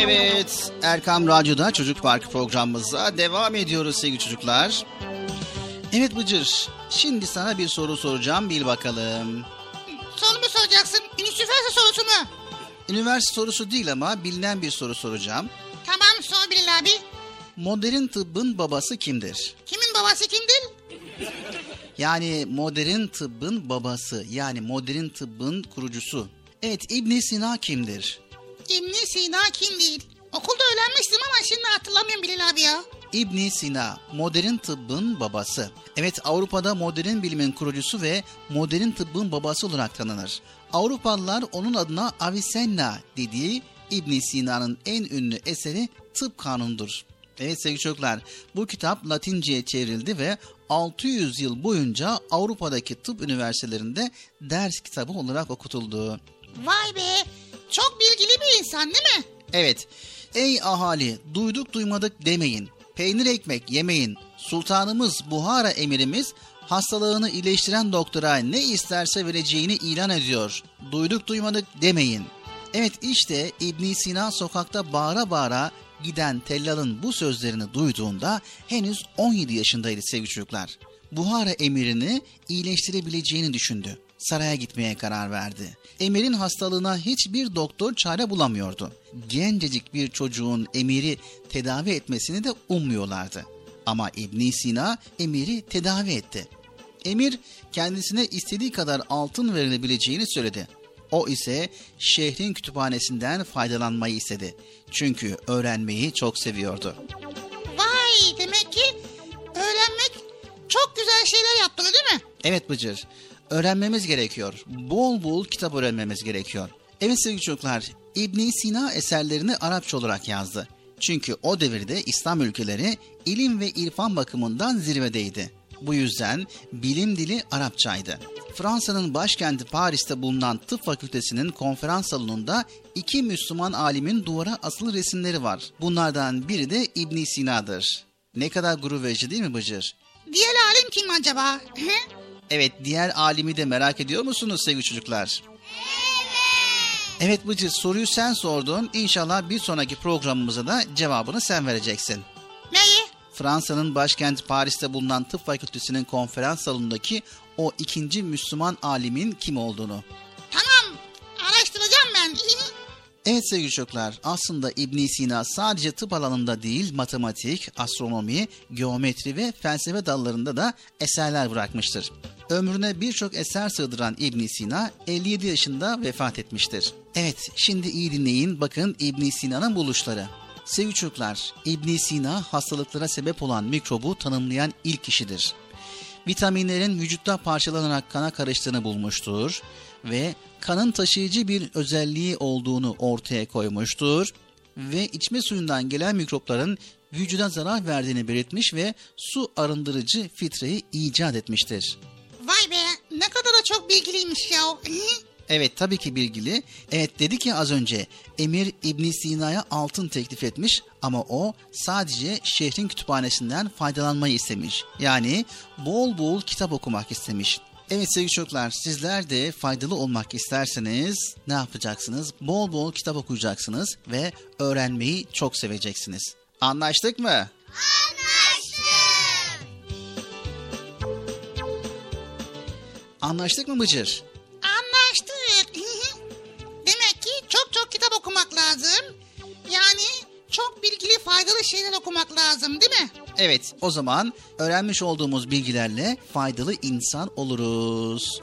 Speaker 3: Evet, Erkam Radyo'da Çocuk Parkı programımıza devam ediyoruz sevgili çocuklar. Evet Bıcır, şimdi sana bir soru soracağım, bil bakalım.
Speaker 4: Soru mu soracaksın? Üniversite sorusu mu?
Speaker 3: Üniversite sorusu değil ama bilinen bir soru soracağım.
Speaker 4: Tamam sor Bilal abi.
Speaker 3: Modern tıbbın babası kimdir?
Speaker 4: Kimin babası kimdir?
Speaker 3: Yani modern tıbbın babası, yani modern tıbbın kurucusu. Evet, İbn Sina kimdir?
Speaker 4: İbn Sina kim değil? Okulda öğrenmiştim ama şimdi hatırlamıyorum Bilal abi ya.
Speaker 3: İbn Sina, modern tıbbın babası. Evet, Avrupa'da modern bilimin kurucusu ve modern tıbbın babası olarak tanınır. Avrupalılar onun adına Avicenna dediği İbn Sina'nın en ünlü eseri Tıp Kanunu'dur. Evet sevgili çocuklar, bu kitap Latince'ye çevrildi ve 600 yıl boyunca Avrupa'daki tıp üniversitelerinde ders kitabı olarak okutuldu.
Speaker 4: Vay be. Çok bilgili bir insan değil mi?
Speaker 3: Evet. Ey ahali duyduk duymadık demeyin. Peynir ekmek yemeyin. Sultanımız Buhara emirimiz hastalığını iyileştiren doktora ne isterse vereceğini ilan ediyor. Duyduk duymadık demeyin. Evet işte İbn Sina sokakta bağıra bağıra giden tellalın bu sözlerini duyduğunda henüz 17 yaşındaydı sevgili çocuklar. Buhara emirini iyileştirebileceğini düşündü. Saraya gitmeye karar verdi. Emir'in hastalığına hiçbir doktor çare bulamıyordu. Gencecik bir çocuğun Emir'i tedavi etmesini de ummuyorlardı. Ama İbn Sina Emir'i tedavi etti. Emir kendisine istediği kadar altın verilebileceğini söyledi. O ise şehrin kütüphanesinden faydalanmayı istedi. Çünkü öğrenmeyi çok seviyordu.
Speaker 4: Vay demek ki öğrenmek çok güzel şeyler yaptırıyor değil mi?
Speaker 3: Evet Bıcır, öğrenmemiz gerekiyor. Bol bol kitap öğrenmemiz gerekiyor. Evet sevgili çocuklar, ibn Sina eserlerini Arapça olarak yazdı. Çünkü o devirde İslam ülkeleri ilim ve irfan bakımından zirvedeydi. Bu yüzden bilim dili Arapçaydı. Fransa'nın başkenti Paris'te bulunan tıp fakültesinin konferans salonunda iki Müslüman alimin duvara asılı resimleri var. Bunlardan biri de ibn Sina'dır. Ne kadar gurur verici değil mi Bıcır?
Speaker 4: Diğer alim kim acaba?
Speaker 3: Evet diğer alimi de merak ediyor musunuz sevgili çocuklar? Evet Bıcır soruyu sen sordun. İnşallah bir sonraki programımıza da cevabını sen vereceksin.
Speaker 4: Neyi?
Speaker 3: Fransa'nın başkenti Paris'te bulunan tıp fakültesinin konferans salonundaki o ikinci Müslüman alimin kim olduğunu.
Speaker 4: Tamam araştıracağım ben.
Speaker 3: Evet sevgili çocuklar aslında ibn Sina sadece tıp alanında değil matematik, astronomi, geometri ve felsefe dallarında da eserler bırakmıştır. Ömrüne birçok eser sığdıran ibn Sina 57 yaşında vefat etmiştir. Evet şimdi iyi dinleyin bakın ibn Sina'nın buluşları. Sevgili çocuklar ibn Sina hastalıklara sebep olan mikrobu tanımlayan ilk kişidir vitaminlerin vücutta parçalanarak kana karıştığını bulmuştur ve kanın taşıyıcı bir özelliği olduğunu ortaya koymuştur ve içme suyundan gelen mikropların vücuda zarar verdiğini belirtmiş ve su arındırıcı filtreyi icat etmiştir.
Speaker 4: Vay be ne kadar da çok bilgiliymiş ya.
Speaker 3: Evet tabii ki bilgili. Evet dedi ki az önce Emir İbn Sina'ya altın teklif etmiş ama o sadece şehrin kütüphanesinden faydalanmayı istemiş. Yani bol bol kitap okumak istemiş. Evet sevgili çocuklar sizler de faydalı olmak isterseniz ne yapacaksınız? Bol bol kitap okuyacaksınız ve öğrenmeyi çok seveceksiniz. Anlaştık mı? Anlaştık mı Bıcır?
Speaker 4: Anlaştık. Demek ki çok çok kitap okumak lazım. Yani çok bilgili faydalı şeyler okumak lazım değil mi?
Speaker 2: Evet o zaman öğrenmiş olduğumuz bilgilerle faydalı insan oluruz.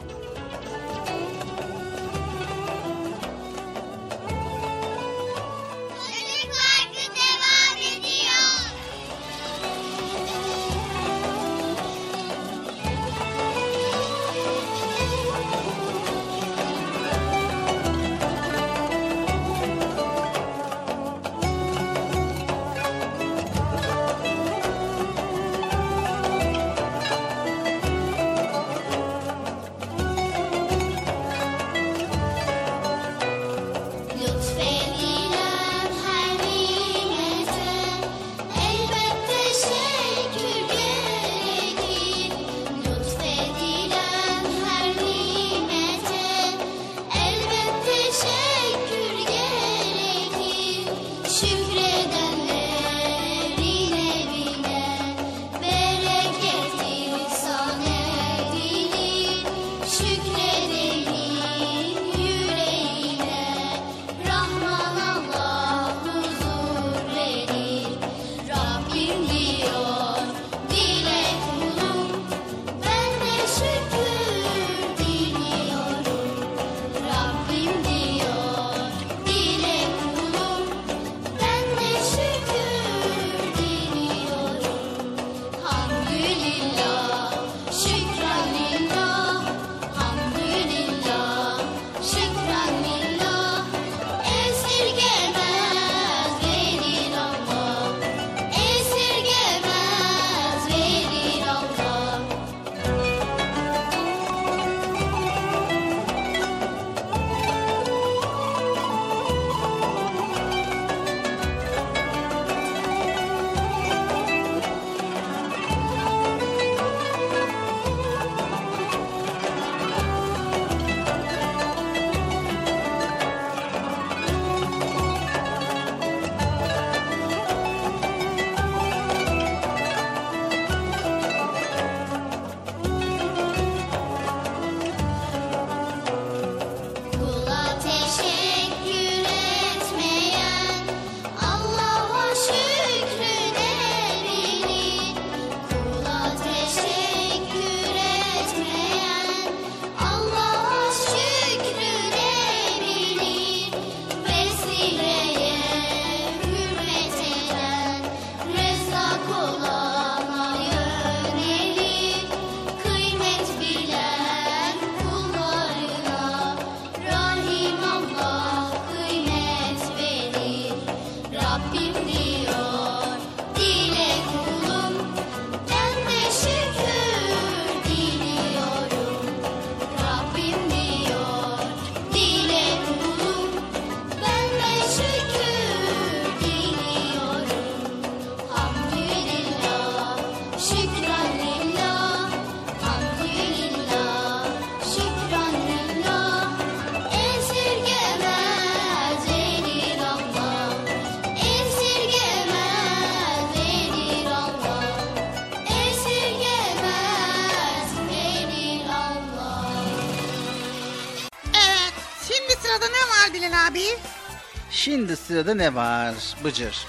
Speaker 2: Sırada ne var Bıcır?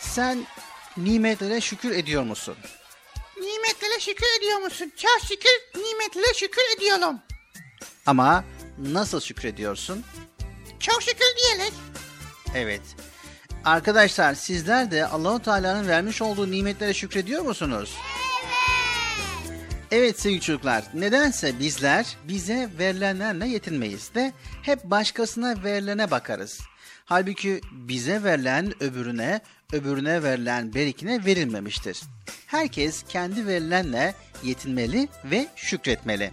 Speaker 2: Sen nimetlere şükür ediyor musun?
Speaker 4: Nimetlere şükür ediyor musun? Çok şükür nimetlere şükür ediyorum.
Speaker 2: Ama nasıl şükrediyorsun?
Speaker 4: Çok şükür diyerek.
Speaker 2: Evet. Arkadaşlar sizler de Allahu Teala'nın vermiş olduğu nimetlere şükrediyor musunuz? Evet sevgili çocuklar, nedense bizler bize verilenlerle yetinmeyiz de hep başkasına verilene bakarız. Halbuki bize verilen öbürüne, öbürüne verilen berikine verilmemiştir. Herkes kendi verilenle yetinmeli ve şükretmeli.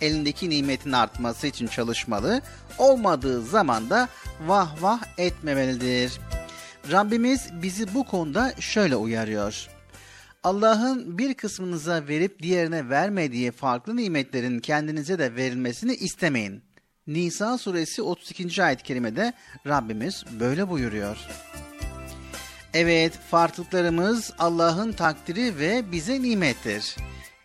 Speaker 2: Elindeki nimetin artması için çalışmalı, olmadığı zaman da vah vah etmemelidir. Rabbimiz bizi bu konuda şöyle uyarıyor. Allah'ın bir kısmınıza verip diğerine vermediği farklı nimetlerin kendinize de verilmesini istemeyin. Nisa suresi 32. ayet-i kerimede Rabbimiz böyle buyuruyor. Evet, farklılıklarımız Allah'ın takdiri ve bize nimettir.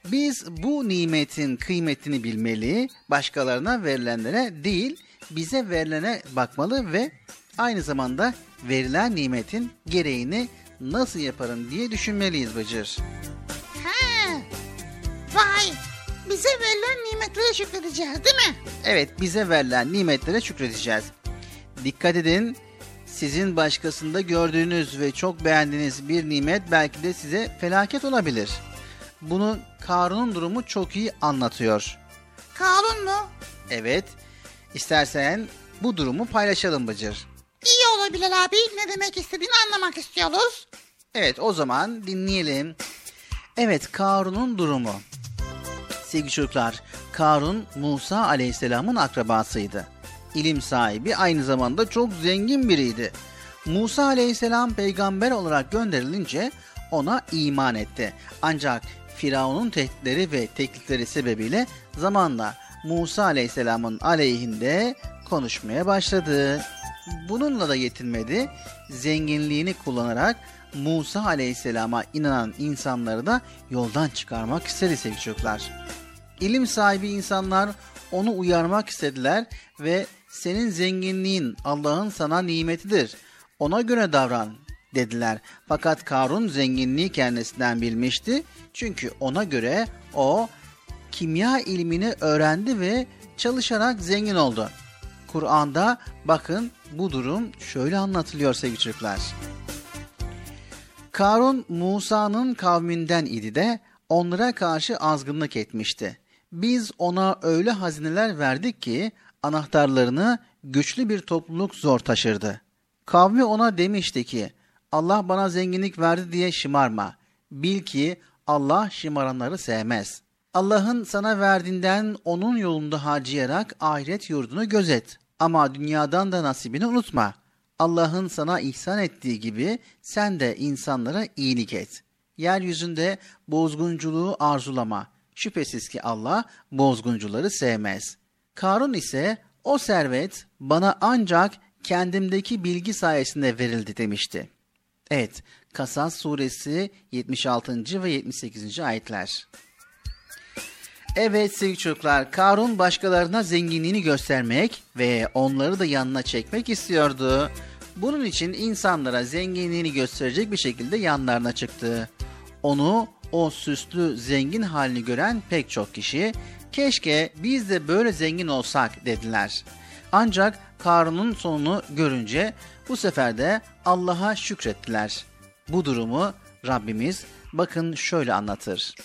Speaker 2: Biz bu nimetin kıymetini bilmeli, başkalarına verilenlere değil, bize verilene bakmalı ve aynı zamanda verilen nimetin gereğini
Speaker 3: nasıl yaparım diye düşünmeliyiz Bıcır.
Speaker 4: Ha. Vay. Bize verilen nimetlere şükredeceğiz değil mi?
Speaker 3: Evet bize verilen nimetlere şükredeceğiz. Dikkat edin sizin başkasında gördüğünüz ve çok beğendiğiniz bir nimet belki de size felaket olabilir. Bunu Karun'un durumu çok iyi anlatıyor.
Speaker 4: Karun mu?
Speaker 3: Evet istersen bu durumu paylaşalım Bıcır.
Speaker 4: İyi olabilir abi. Ne demek istediğini anlamak istiyoruz.
Speaker 3: Evet o zaman dinleyelim. Evet Karun'un durumu. Sevgili çocuklar, Karun Musa aleyhisselamın akrabasıydı. İlim sahibi aynı zamanda çok zengin biriydi. Musa aleyhisselam peygamber olarak gönderilince ona iman etti. Ancak Firavun'un tehditleri ve teklifleri sebebiyle zamanla Musa aleyhisselamın aleyhinde konuşmaya başladı. Bununla da yetinmedi. Zenginliğini kullanarak Musa aleyhisselama inanan insanları da yoldan çıkarmak istedi sevgili çocuklar. İlim sahibi insanlar onu uyarmak istediler ve senin zenginliğin Allah'ın sana nimetidir. Ona göre davran dediler. Fakat Karun zenginliği kendisinden bilmişti. Çünkü ona göre o kimya ilmini öğrendi ve çalışarak zengin oldu. Kur'an'da bakın bu durum şöyle anlatılıyor sevgili çocuklar. Karun Musa'nın kavminden idi de onlara karşı azgınlık etmişti. Biz ona öyle hazineler verdik ki anahtarlarını güçlü bir topluluk zor taşırdı. Kavmi ona demişti ki Allah bana zenginlik verdi diye şımarma. Bil ki Allah şımaranları sevmez. Allah'ın sana verdiğinden onun yolunda harcayarak ahiret yurdunu gözet. Ama dünyadan da nasibini unutma. Allah'ın sana ihsan ettiği gibi sen de insanlara iyilik et. Yeryüzünde bozgunculuğu arzulama. Şüphesiz ki Allah bozguncuları sevmez. Karun ise o servet bana ancak kendimdeki bilgi sayesinde verildi demişti. Evet, Kasas suresi 76. ve 78. ayetler. Evet sevgili çocuklar, Karun başkalarına zenginliğini göstermek ve onları da yanına çekmek istiyordu. Bunun için insanlara zenginliğini gösterecek bir şekilde yanlarına çıktı. Onu o süslü zengin halini gören pek çok kişi keşke biz de böyle zengin olsak dediler. Ancak Karun'un sonunu görünce bu sefer de Allah'a şükrettiler. Bu durumu Rabbimiz bakın şöyle anlatır.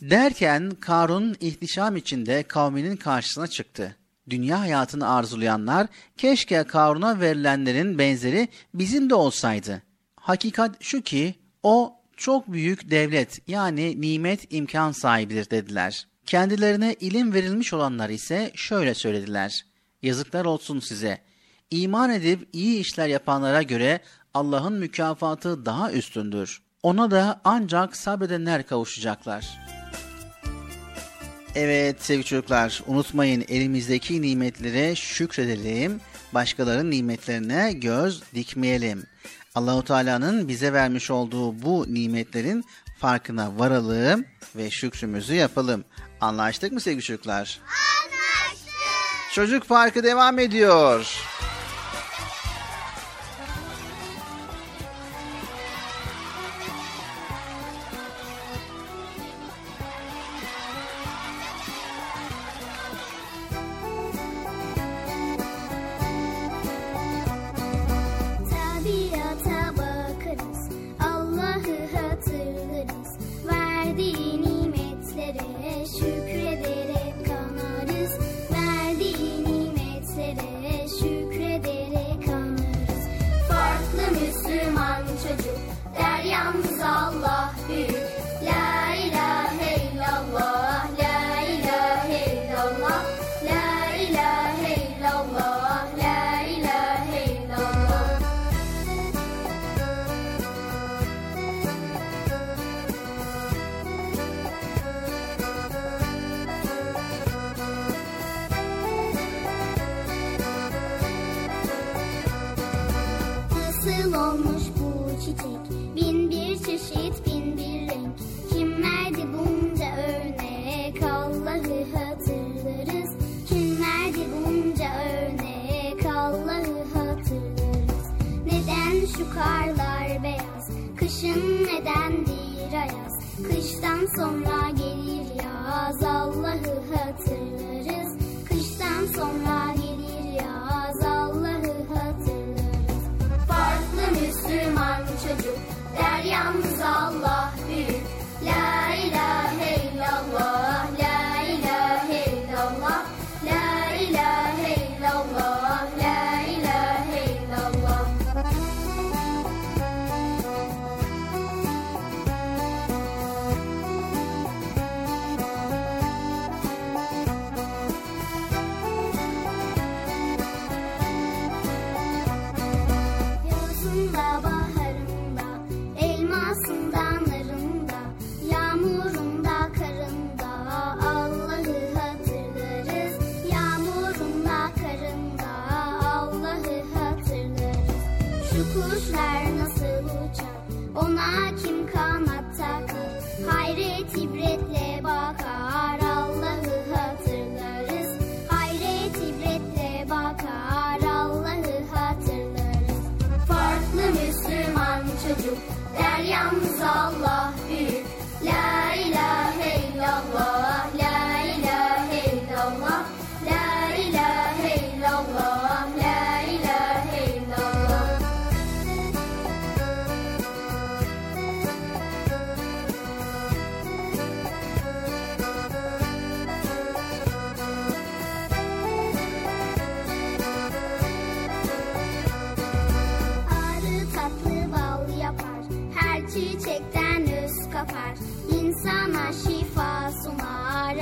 Speaker 3: Derken Karun ihtişam içinde kavminin karşısına çıktı. Dünya hayatını arzulayanlar keşke Karun'a verilenlerin benzeri bizim de olsaydı. Hakikat şu ki o çok büyük devlet yani nimet imkan sahibidir dediler. Kendilerine ilim verilmiş olanlar ise şöyle söylediler. Yazıklar olsun size. İman edip iyi işler yapanlara göre Allah'ın mükafatı daha üstündür. Ona da ancak sabredenler kavuşacaklar. Evet sevgili çocuklar unutmayın elimizdeki nimetlere şükredelim. Başkalarının nimetlerine göz dikmeyelim. Allahu Teala'nın bize vermiş olduğu bu nimetlerin farkına varalım ve şükrümüzü yapalım. Anlaştık mı sevgili çocuklar? Anlaştık. Çocuk Parkı devam ediyor.
Speaker 2: Her çiçekten öz kapar. İnsana şifa sunar,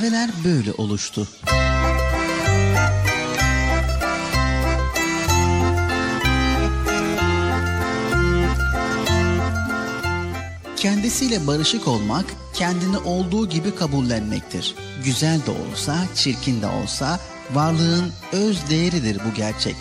Speaker 3: Develer böyle oluştu. Kendisiyle barışık olmak, kendini olduğu gibi kabullenmektir. Güzel de olsa, çirkin de olsa varlığın öz değeridir bu gerçek.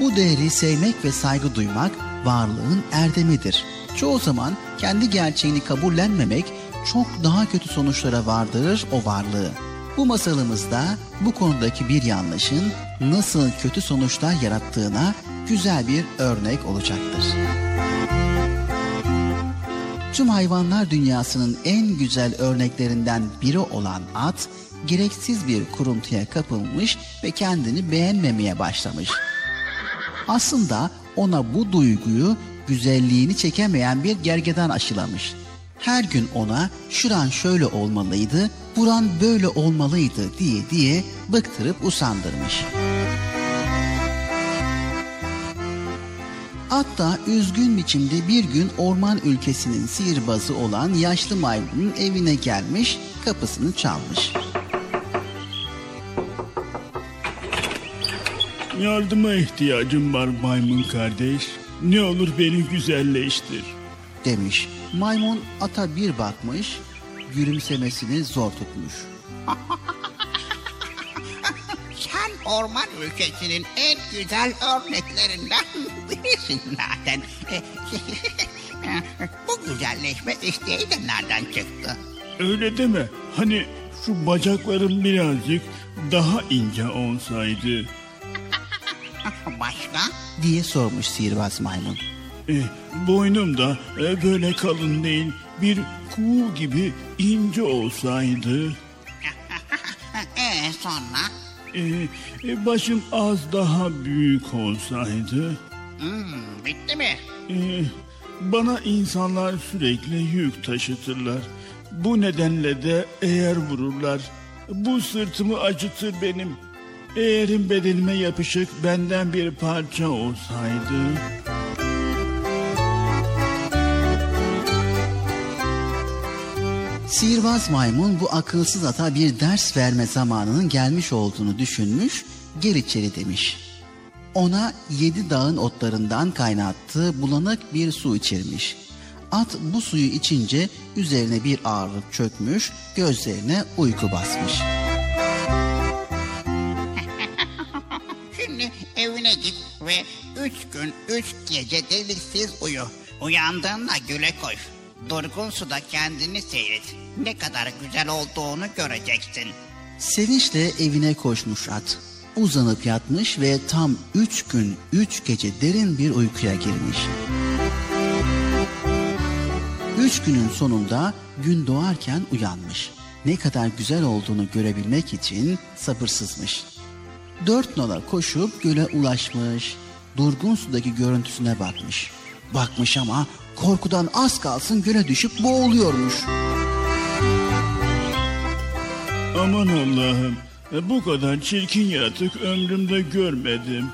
Speaker 3: Bu değeri sevmek ve saygı duymak varlığın erdemidir. Çoğu zaman kendi gerçeğini kabullenmemek çok daha kötü sonuçlara vardırır o varlığı. Bu masalımızda bu konudaki bir yanlışın nasıl kötü sonuçlar yarattığına güzel bir örnek olacaktır. Tüm hayvanlar dünyasının en güzel örneklerinden biri olan at, gereksiz bir kuruntuya kapılmış ve kendini beğenmemeye başlamış. Aslında ona bu duyguyu güzelliğini çekemeyen bir gergedan aşılamış. Her gün ona şuran şöyle olmalıydı, buran böyle olmalıydı diye diye bıktırıp usandırmış. At da üzgün biçimde bir gün orman ülkesinin sihirbazı olan yaşlı maymunun evine gelmiş, kapısını çalmış.
Speaker 1: Yardıma ihtiyacım var maymun kardeş. Ne olur beni güzelleştir.
Speaker 3: Demiş. Maymun ata bir bakmış, gülümsemesini zor tutmuş.
Speaker 7: Sen orman ülkesinin en güzel örneklerinden birisin zaten. Bu güzelleşme isteği de nereden çıktı?
Speaker 1: Öyle deme. Hani şu bacaklarım birazcık daha ince olsaydı.
Speaker 7: Başka?
Speaker 3: diye sormuş sihirbaz maymun.
Speaker 1: E, boynum da e, böyle kalın değil. Bir kuğu gibi ince olsaydı.
Speaker 7: Ee sonra?
Speaker 1: E, e, başım az daha büyük olsaydı.
Speaker 7: Hmm, bitti mi?
Speaker 1: e, bana insanlar sürekli yük taşıtırlar. Bu nedenle de eğer vururlar. Bu sırtımı acıtır benim. Eğerim bedenime yapışık benden bir parça olsaydı.
Speaker 3: Sihirbaz maymun bu akılsız ata bir ders verme zamanının gelmiş olduğunu düşünmüş, gir içeri demiş. Ona yedi dağın otlarından kaynattığı bulanık bir su içirmiş. At bu suyu içince üzerine bir ağırlık çökmüş, gözlerine uyku basmış.
Speaker 7: Şimdi evine git ve üç gün üç gece deliksiz uyu. Uyandığında güle koş. Durgun suda kendini seyret. Ne kadar güzel olduğunu göreceksin.
Speaker 3: Sevinçle evine koşmuş at. Uzanıp yatmış ve tam üç gün üç gece derin bir uykuya girmiş. Üç günün sonunda gün doğarken uyanmış. Ne kadar güzel olduğunu görebilmek için sabırsızmış. Dört nala koşup göle ulaşmış. Durgun sudaki görüntüsüne bakmış. Bakmış ama korkudan az kalsın göle düşüp boğuluyormuş.
Speaker 1: Aman Allah'ım e, bu kadar çirkin yaratık ömrümde görmedim.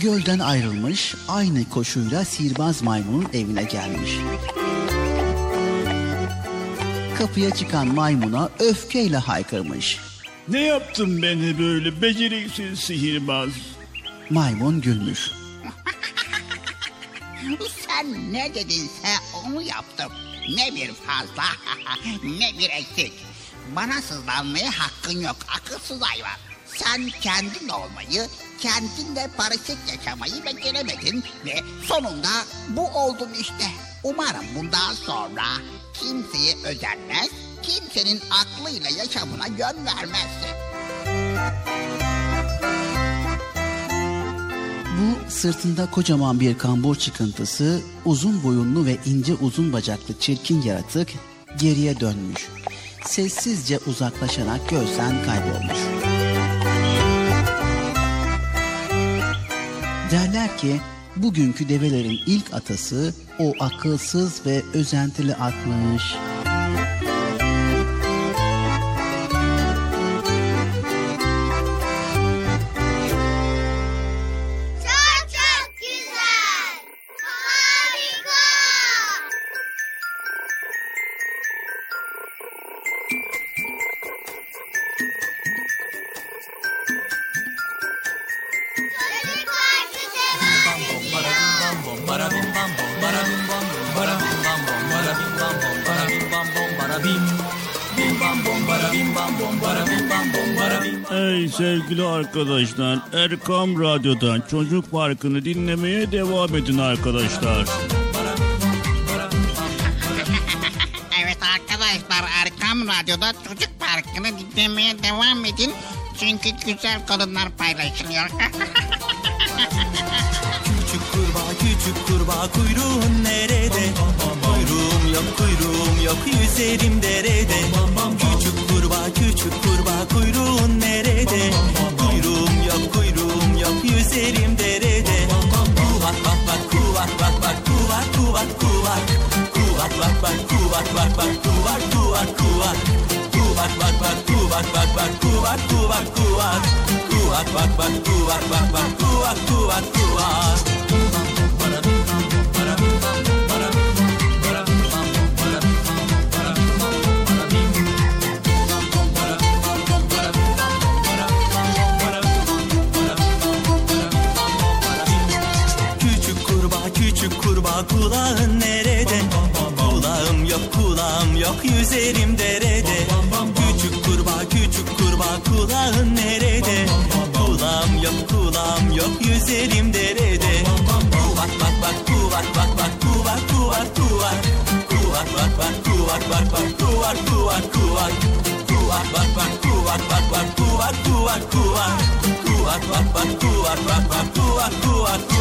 Speaker 3: Gölden ayrılmış, aynı koşuyla sihirbaz maymunun evine gelmiş. Kapıya çıkan maymuna öfkeyle haykırmış.
Speaker 1: Ne yaptın beni böyle beceriksiz sihirbaz?
Speaker 3: Maymun gülmüş.
Speaker 7: Sen ne dedinse onu yaptım. Ne bir fazla ne bir eksik. Bana sızlanmaya hakkın yok akılsız hayvan. Sen kendin olmayı, kendinle barışık yaşamayı beceremedin ve sonunda bu oldun işte. Umarım bundan sonra kimseye özenmez, kimsenin aklıyla yaşamına yön vermezsin.
Speaker 3: Bu sırtında kocaman bir kambur çıkıntısı, uzun boyunlu ve ince uzun bacaklı çirkin yaratık geriye dönmüş. Sessizce uzaklaşarak gözden kaybolmuş. Derler ki bugünkü develerin ilk atası o akılsız ve özentili atmış.
Speaker 1: Sevgili arkadaşlar Erkam Radyo'dan Çocuk Parkı'nı dinlemeye devam edin arkadaşlar.
Speaker 7: Evet arkadaşlar Erkam Radyo'da Çocuk Parkı'nı dinlemeye devam edin. Çünkü güzel kadınlar paylaşılıyor.
Speaker 8: Küçük kurbağa küçük kurbağa kuyruğun nerede? Kuyruğum yok kuyruğum yok yüzerim derede. Küçük kurbağa küçük kurbağa kuyruğun nerede? Kuyruğum yok kuyruğum yok yüzerim derede. Kuvak bak bak kuvak bak bak kuvak kuvak kuvak. Kuvak bak bak kuvak bak bak kuvak kuvak kuvak. Kuvak bak bak kuvak bak bak kuvak kuvak kuvak. Kuvak bak bak kuvak bak bak kuvak kuvak kuvak. Bak kuvak kuvak kuvak. Kuvak bak bak kuvak bak bak kuvak kuvak kuvak. Kuvak bak bak kuvak bak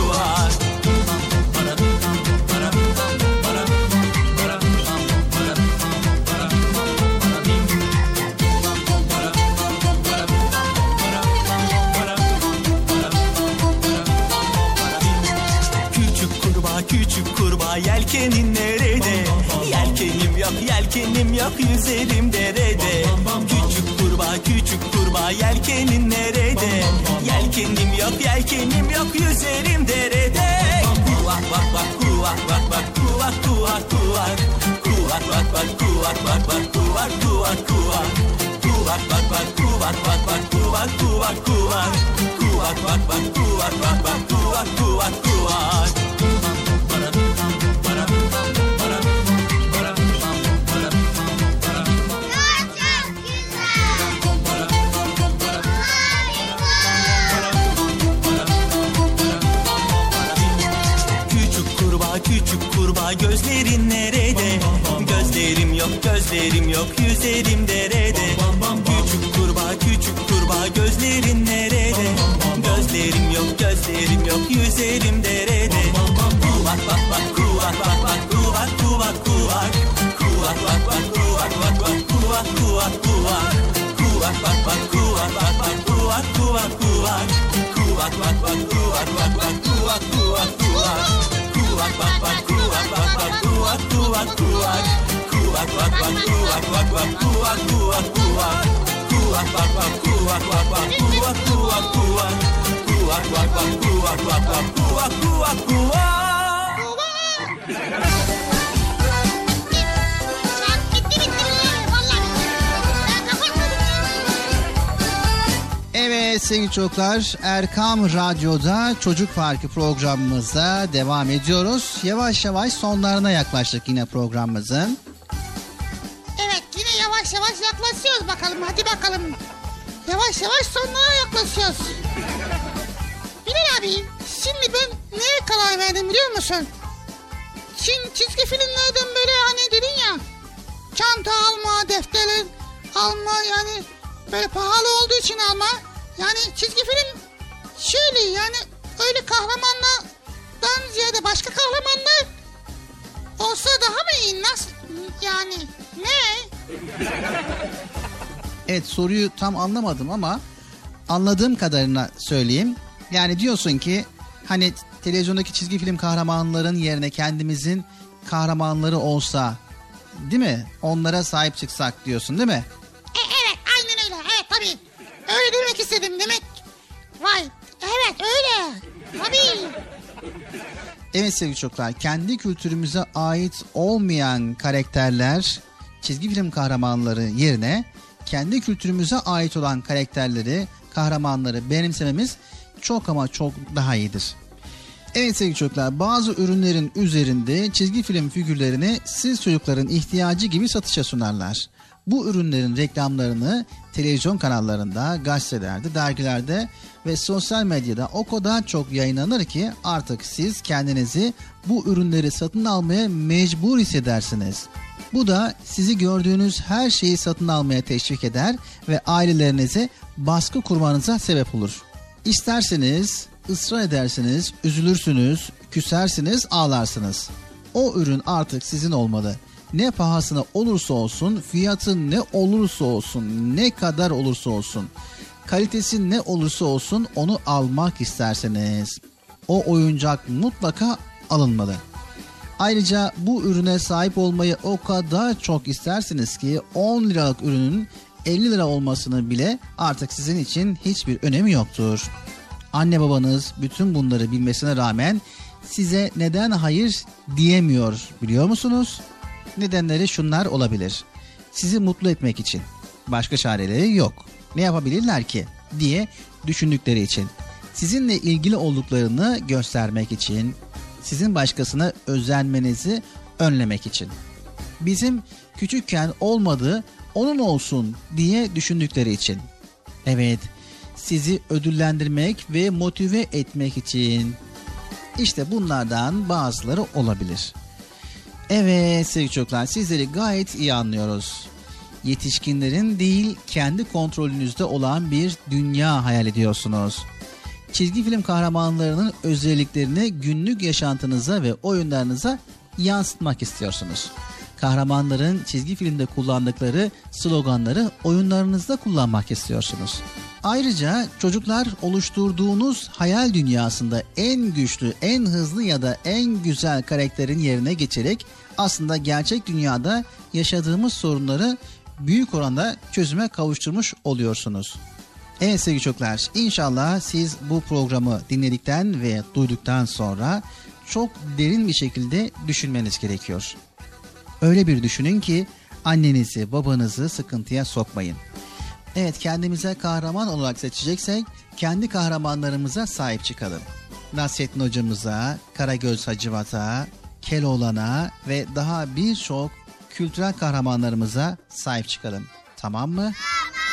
Speaker 8: yelkenim yok yüzerim derede. Küçük kurbağa küçük kurbağa yelkenin nerede? Yelkenim yok yelkenim yok yüzerim derede. Kuvak vak vak kuvak vak vak kuvak kuvak kuvak. Kuvak vak vak kuvak vak vak kuvak kuvak kuvak. Kuvak vak vak kuvak vak vak kuvak kuvak kuvak. Kuvak vak vak kuvak vak vak yok yüzerim
Speaker 3: Evet sevgili çocuklar Erkam Radyo'da Çocuk Parkı programımızda devam ediyoruz. Yavaş yavaş sonlarına yaklaştık yine programımızın.
Speaker 4: Hadi bakalım. Yavaş yavaş sonlara yaklaşıyoruz. Bilal abi şimdi ben neye karar verdim biliyor musun? Şimdi çizgi filmlerden böyle hani dedin ya çanta alma, defter alma yani böyle pahalı olduğu için alma. Yani çizgi film şöyle yani öyle kahramanlardan ziyade başka kahramanlar olsa daha mı iyi? Nasıl yani ne?
Speaker 3: Evet soruyu tam anlamadım ama anladığım kadarına söyleyeyim. Yani diyorsun ki hani televizyondaki çizgi film kahramanların yerine kendimizin kahramanları olsa değil mi? Onlara sahip çıksak diyorsun değil mi?
Speaker 4: E, evet aynen öyle evet tabii. Öyle demek istedim demek. Vay evet öyle. Tabii.
Speaker 3: Evet sevgili çocuklar kendi kültürümüze ait olmayan karakterler çizgi film kahramanları yerine kendi kültürümüze ait olan karakterleri kahramanları benimsememiz çok ama çok daha iyidir. Evet sevgili çocuklar bazı ürünlerin üzerinde çizgi film figürlerini siz çocukların ihtiyacı gibi satışa sunarlar. Bu ürünlerin reklamlarını televizyon kanallarında, gazetelerde, dergilerde ve sosyal medyada o kadar çok yayınlanır ki artık siz kendinizi bu ürünleri satın almaya mecbur hissedersiniz. Bu da sizi gördüğünüz her şeyi satın almaya teşvik eder ve ailelerinize baskı kurmanıza sebep olur. İsterseniz, ısrar edersiniz, üzülürsünüz, küsersiniz, ağlarsınız. O ürün artık sizin olmalı. Ne pahasına olursa olsun, fiyatı ne olursa olsun, ne kadar olursa olsun, kalitesi ne olursa olsun onu almak isterseniz. O oyuncak mutlaka alınmalı. Ayrıca bu ürüne sahip olmayı o kadar çok istersiniz ki 10 liralık ürünün 50 lira olmasını bile artık sizin için hiçbir önemi yoktur. Anne babanız bütün bunları bilmesine rağmen size neden hayır diyemiyor biliyor musunuz? Nedenleri şunlar olabilir. Sizi mutlu etmek için. Başka çareleri yok. Ne yapabilirler ki diye düşündükleri için. Sizinle ilgili olduklarını göstermek için, sizin başkasına özenmenizi önlemek için. Bizim küçükken olmadığı onun olsun diye düşündükleri için. Evet, sizi ödüllendirmek ve motive etmek için. İşte bunlardan bazıları olabilir. Evet sevgili çocuklar sizleri gayet iyi anlıyoruz. Yetişkinlerin değil kendi kontrolünüzde olan bir dünya hayal ediyorsunuz. Çizgi film kahramanlarının özelliklerini günlük yaşantınıza ve oyunlarınıza yansıtmak istiyorsunuz. Kahramanların çizgi filmde kullandıkları sloganları oyunlarınızda kullanmak istiyorsunuz. Ayrıca çocuklar oluşturduğunuz hayal dünyasında en güçlü, en hızlı ya da en güzel karakterin yerine geçerek aslında gerçek dünyada yaşadığımız sorunları büyük oranda çözüme kavuşturmuş oluyorsunuz. Evet sevgili çocuklar inşallah siz bu programı dinledikten ve duyduktan sonra çok derin bir şekilde düşünmeniz gerekiyor. Öyle bir düşünün ki annenizi babanızı sıkıntıya sokmayın. Evet kendimize kahraman olarak seçeceksek kendi kahramanlarımıza sahip çıkalım. Nasrettin hocamıza, Karagöz Hacivat'a, Keloğlan'a ve daha birçok kültürel kahramanlarımıza sahip çıkalım. Tamam mı?
Speaker 2: Sabah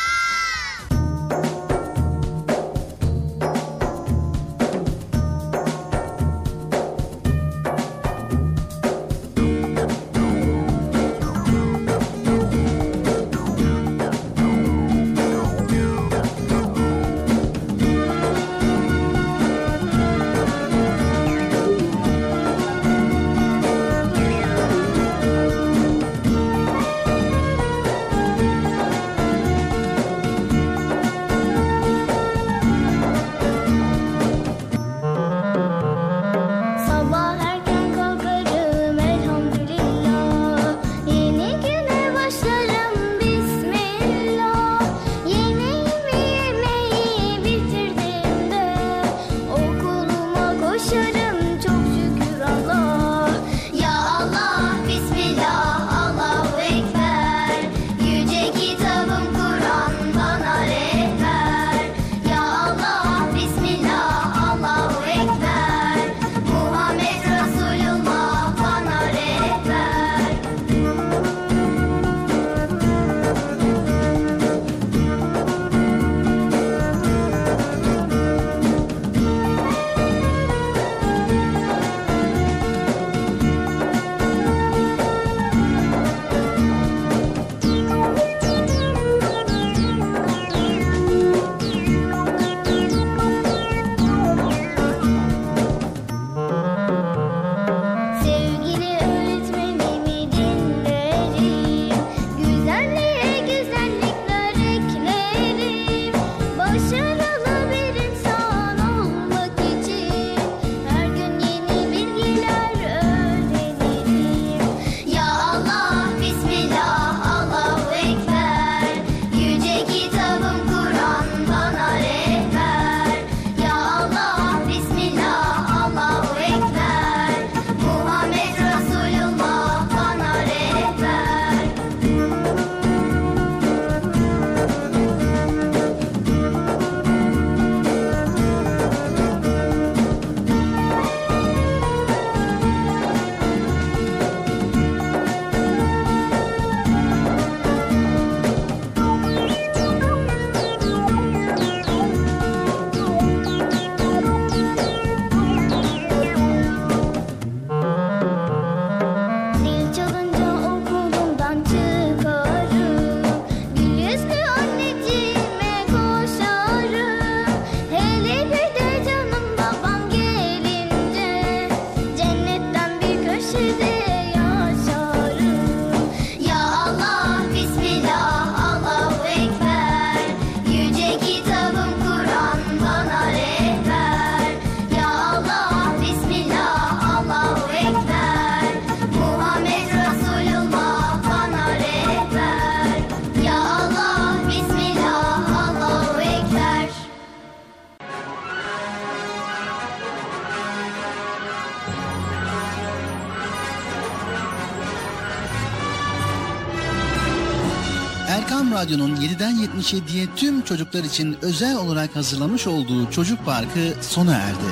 Speaker 3: 7'den 77'ye tüm çocuklar için özel olarak hazırlamış olduğu Çocuk Parkı sona erdi.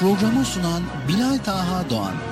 Speaker 3: Programı sunan Bilal Taha Doğan.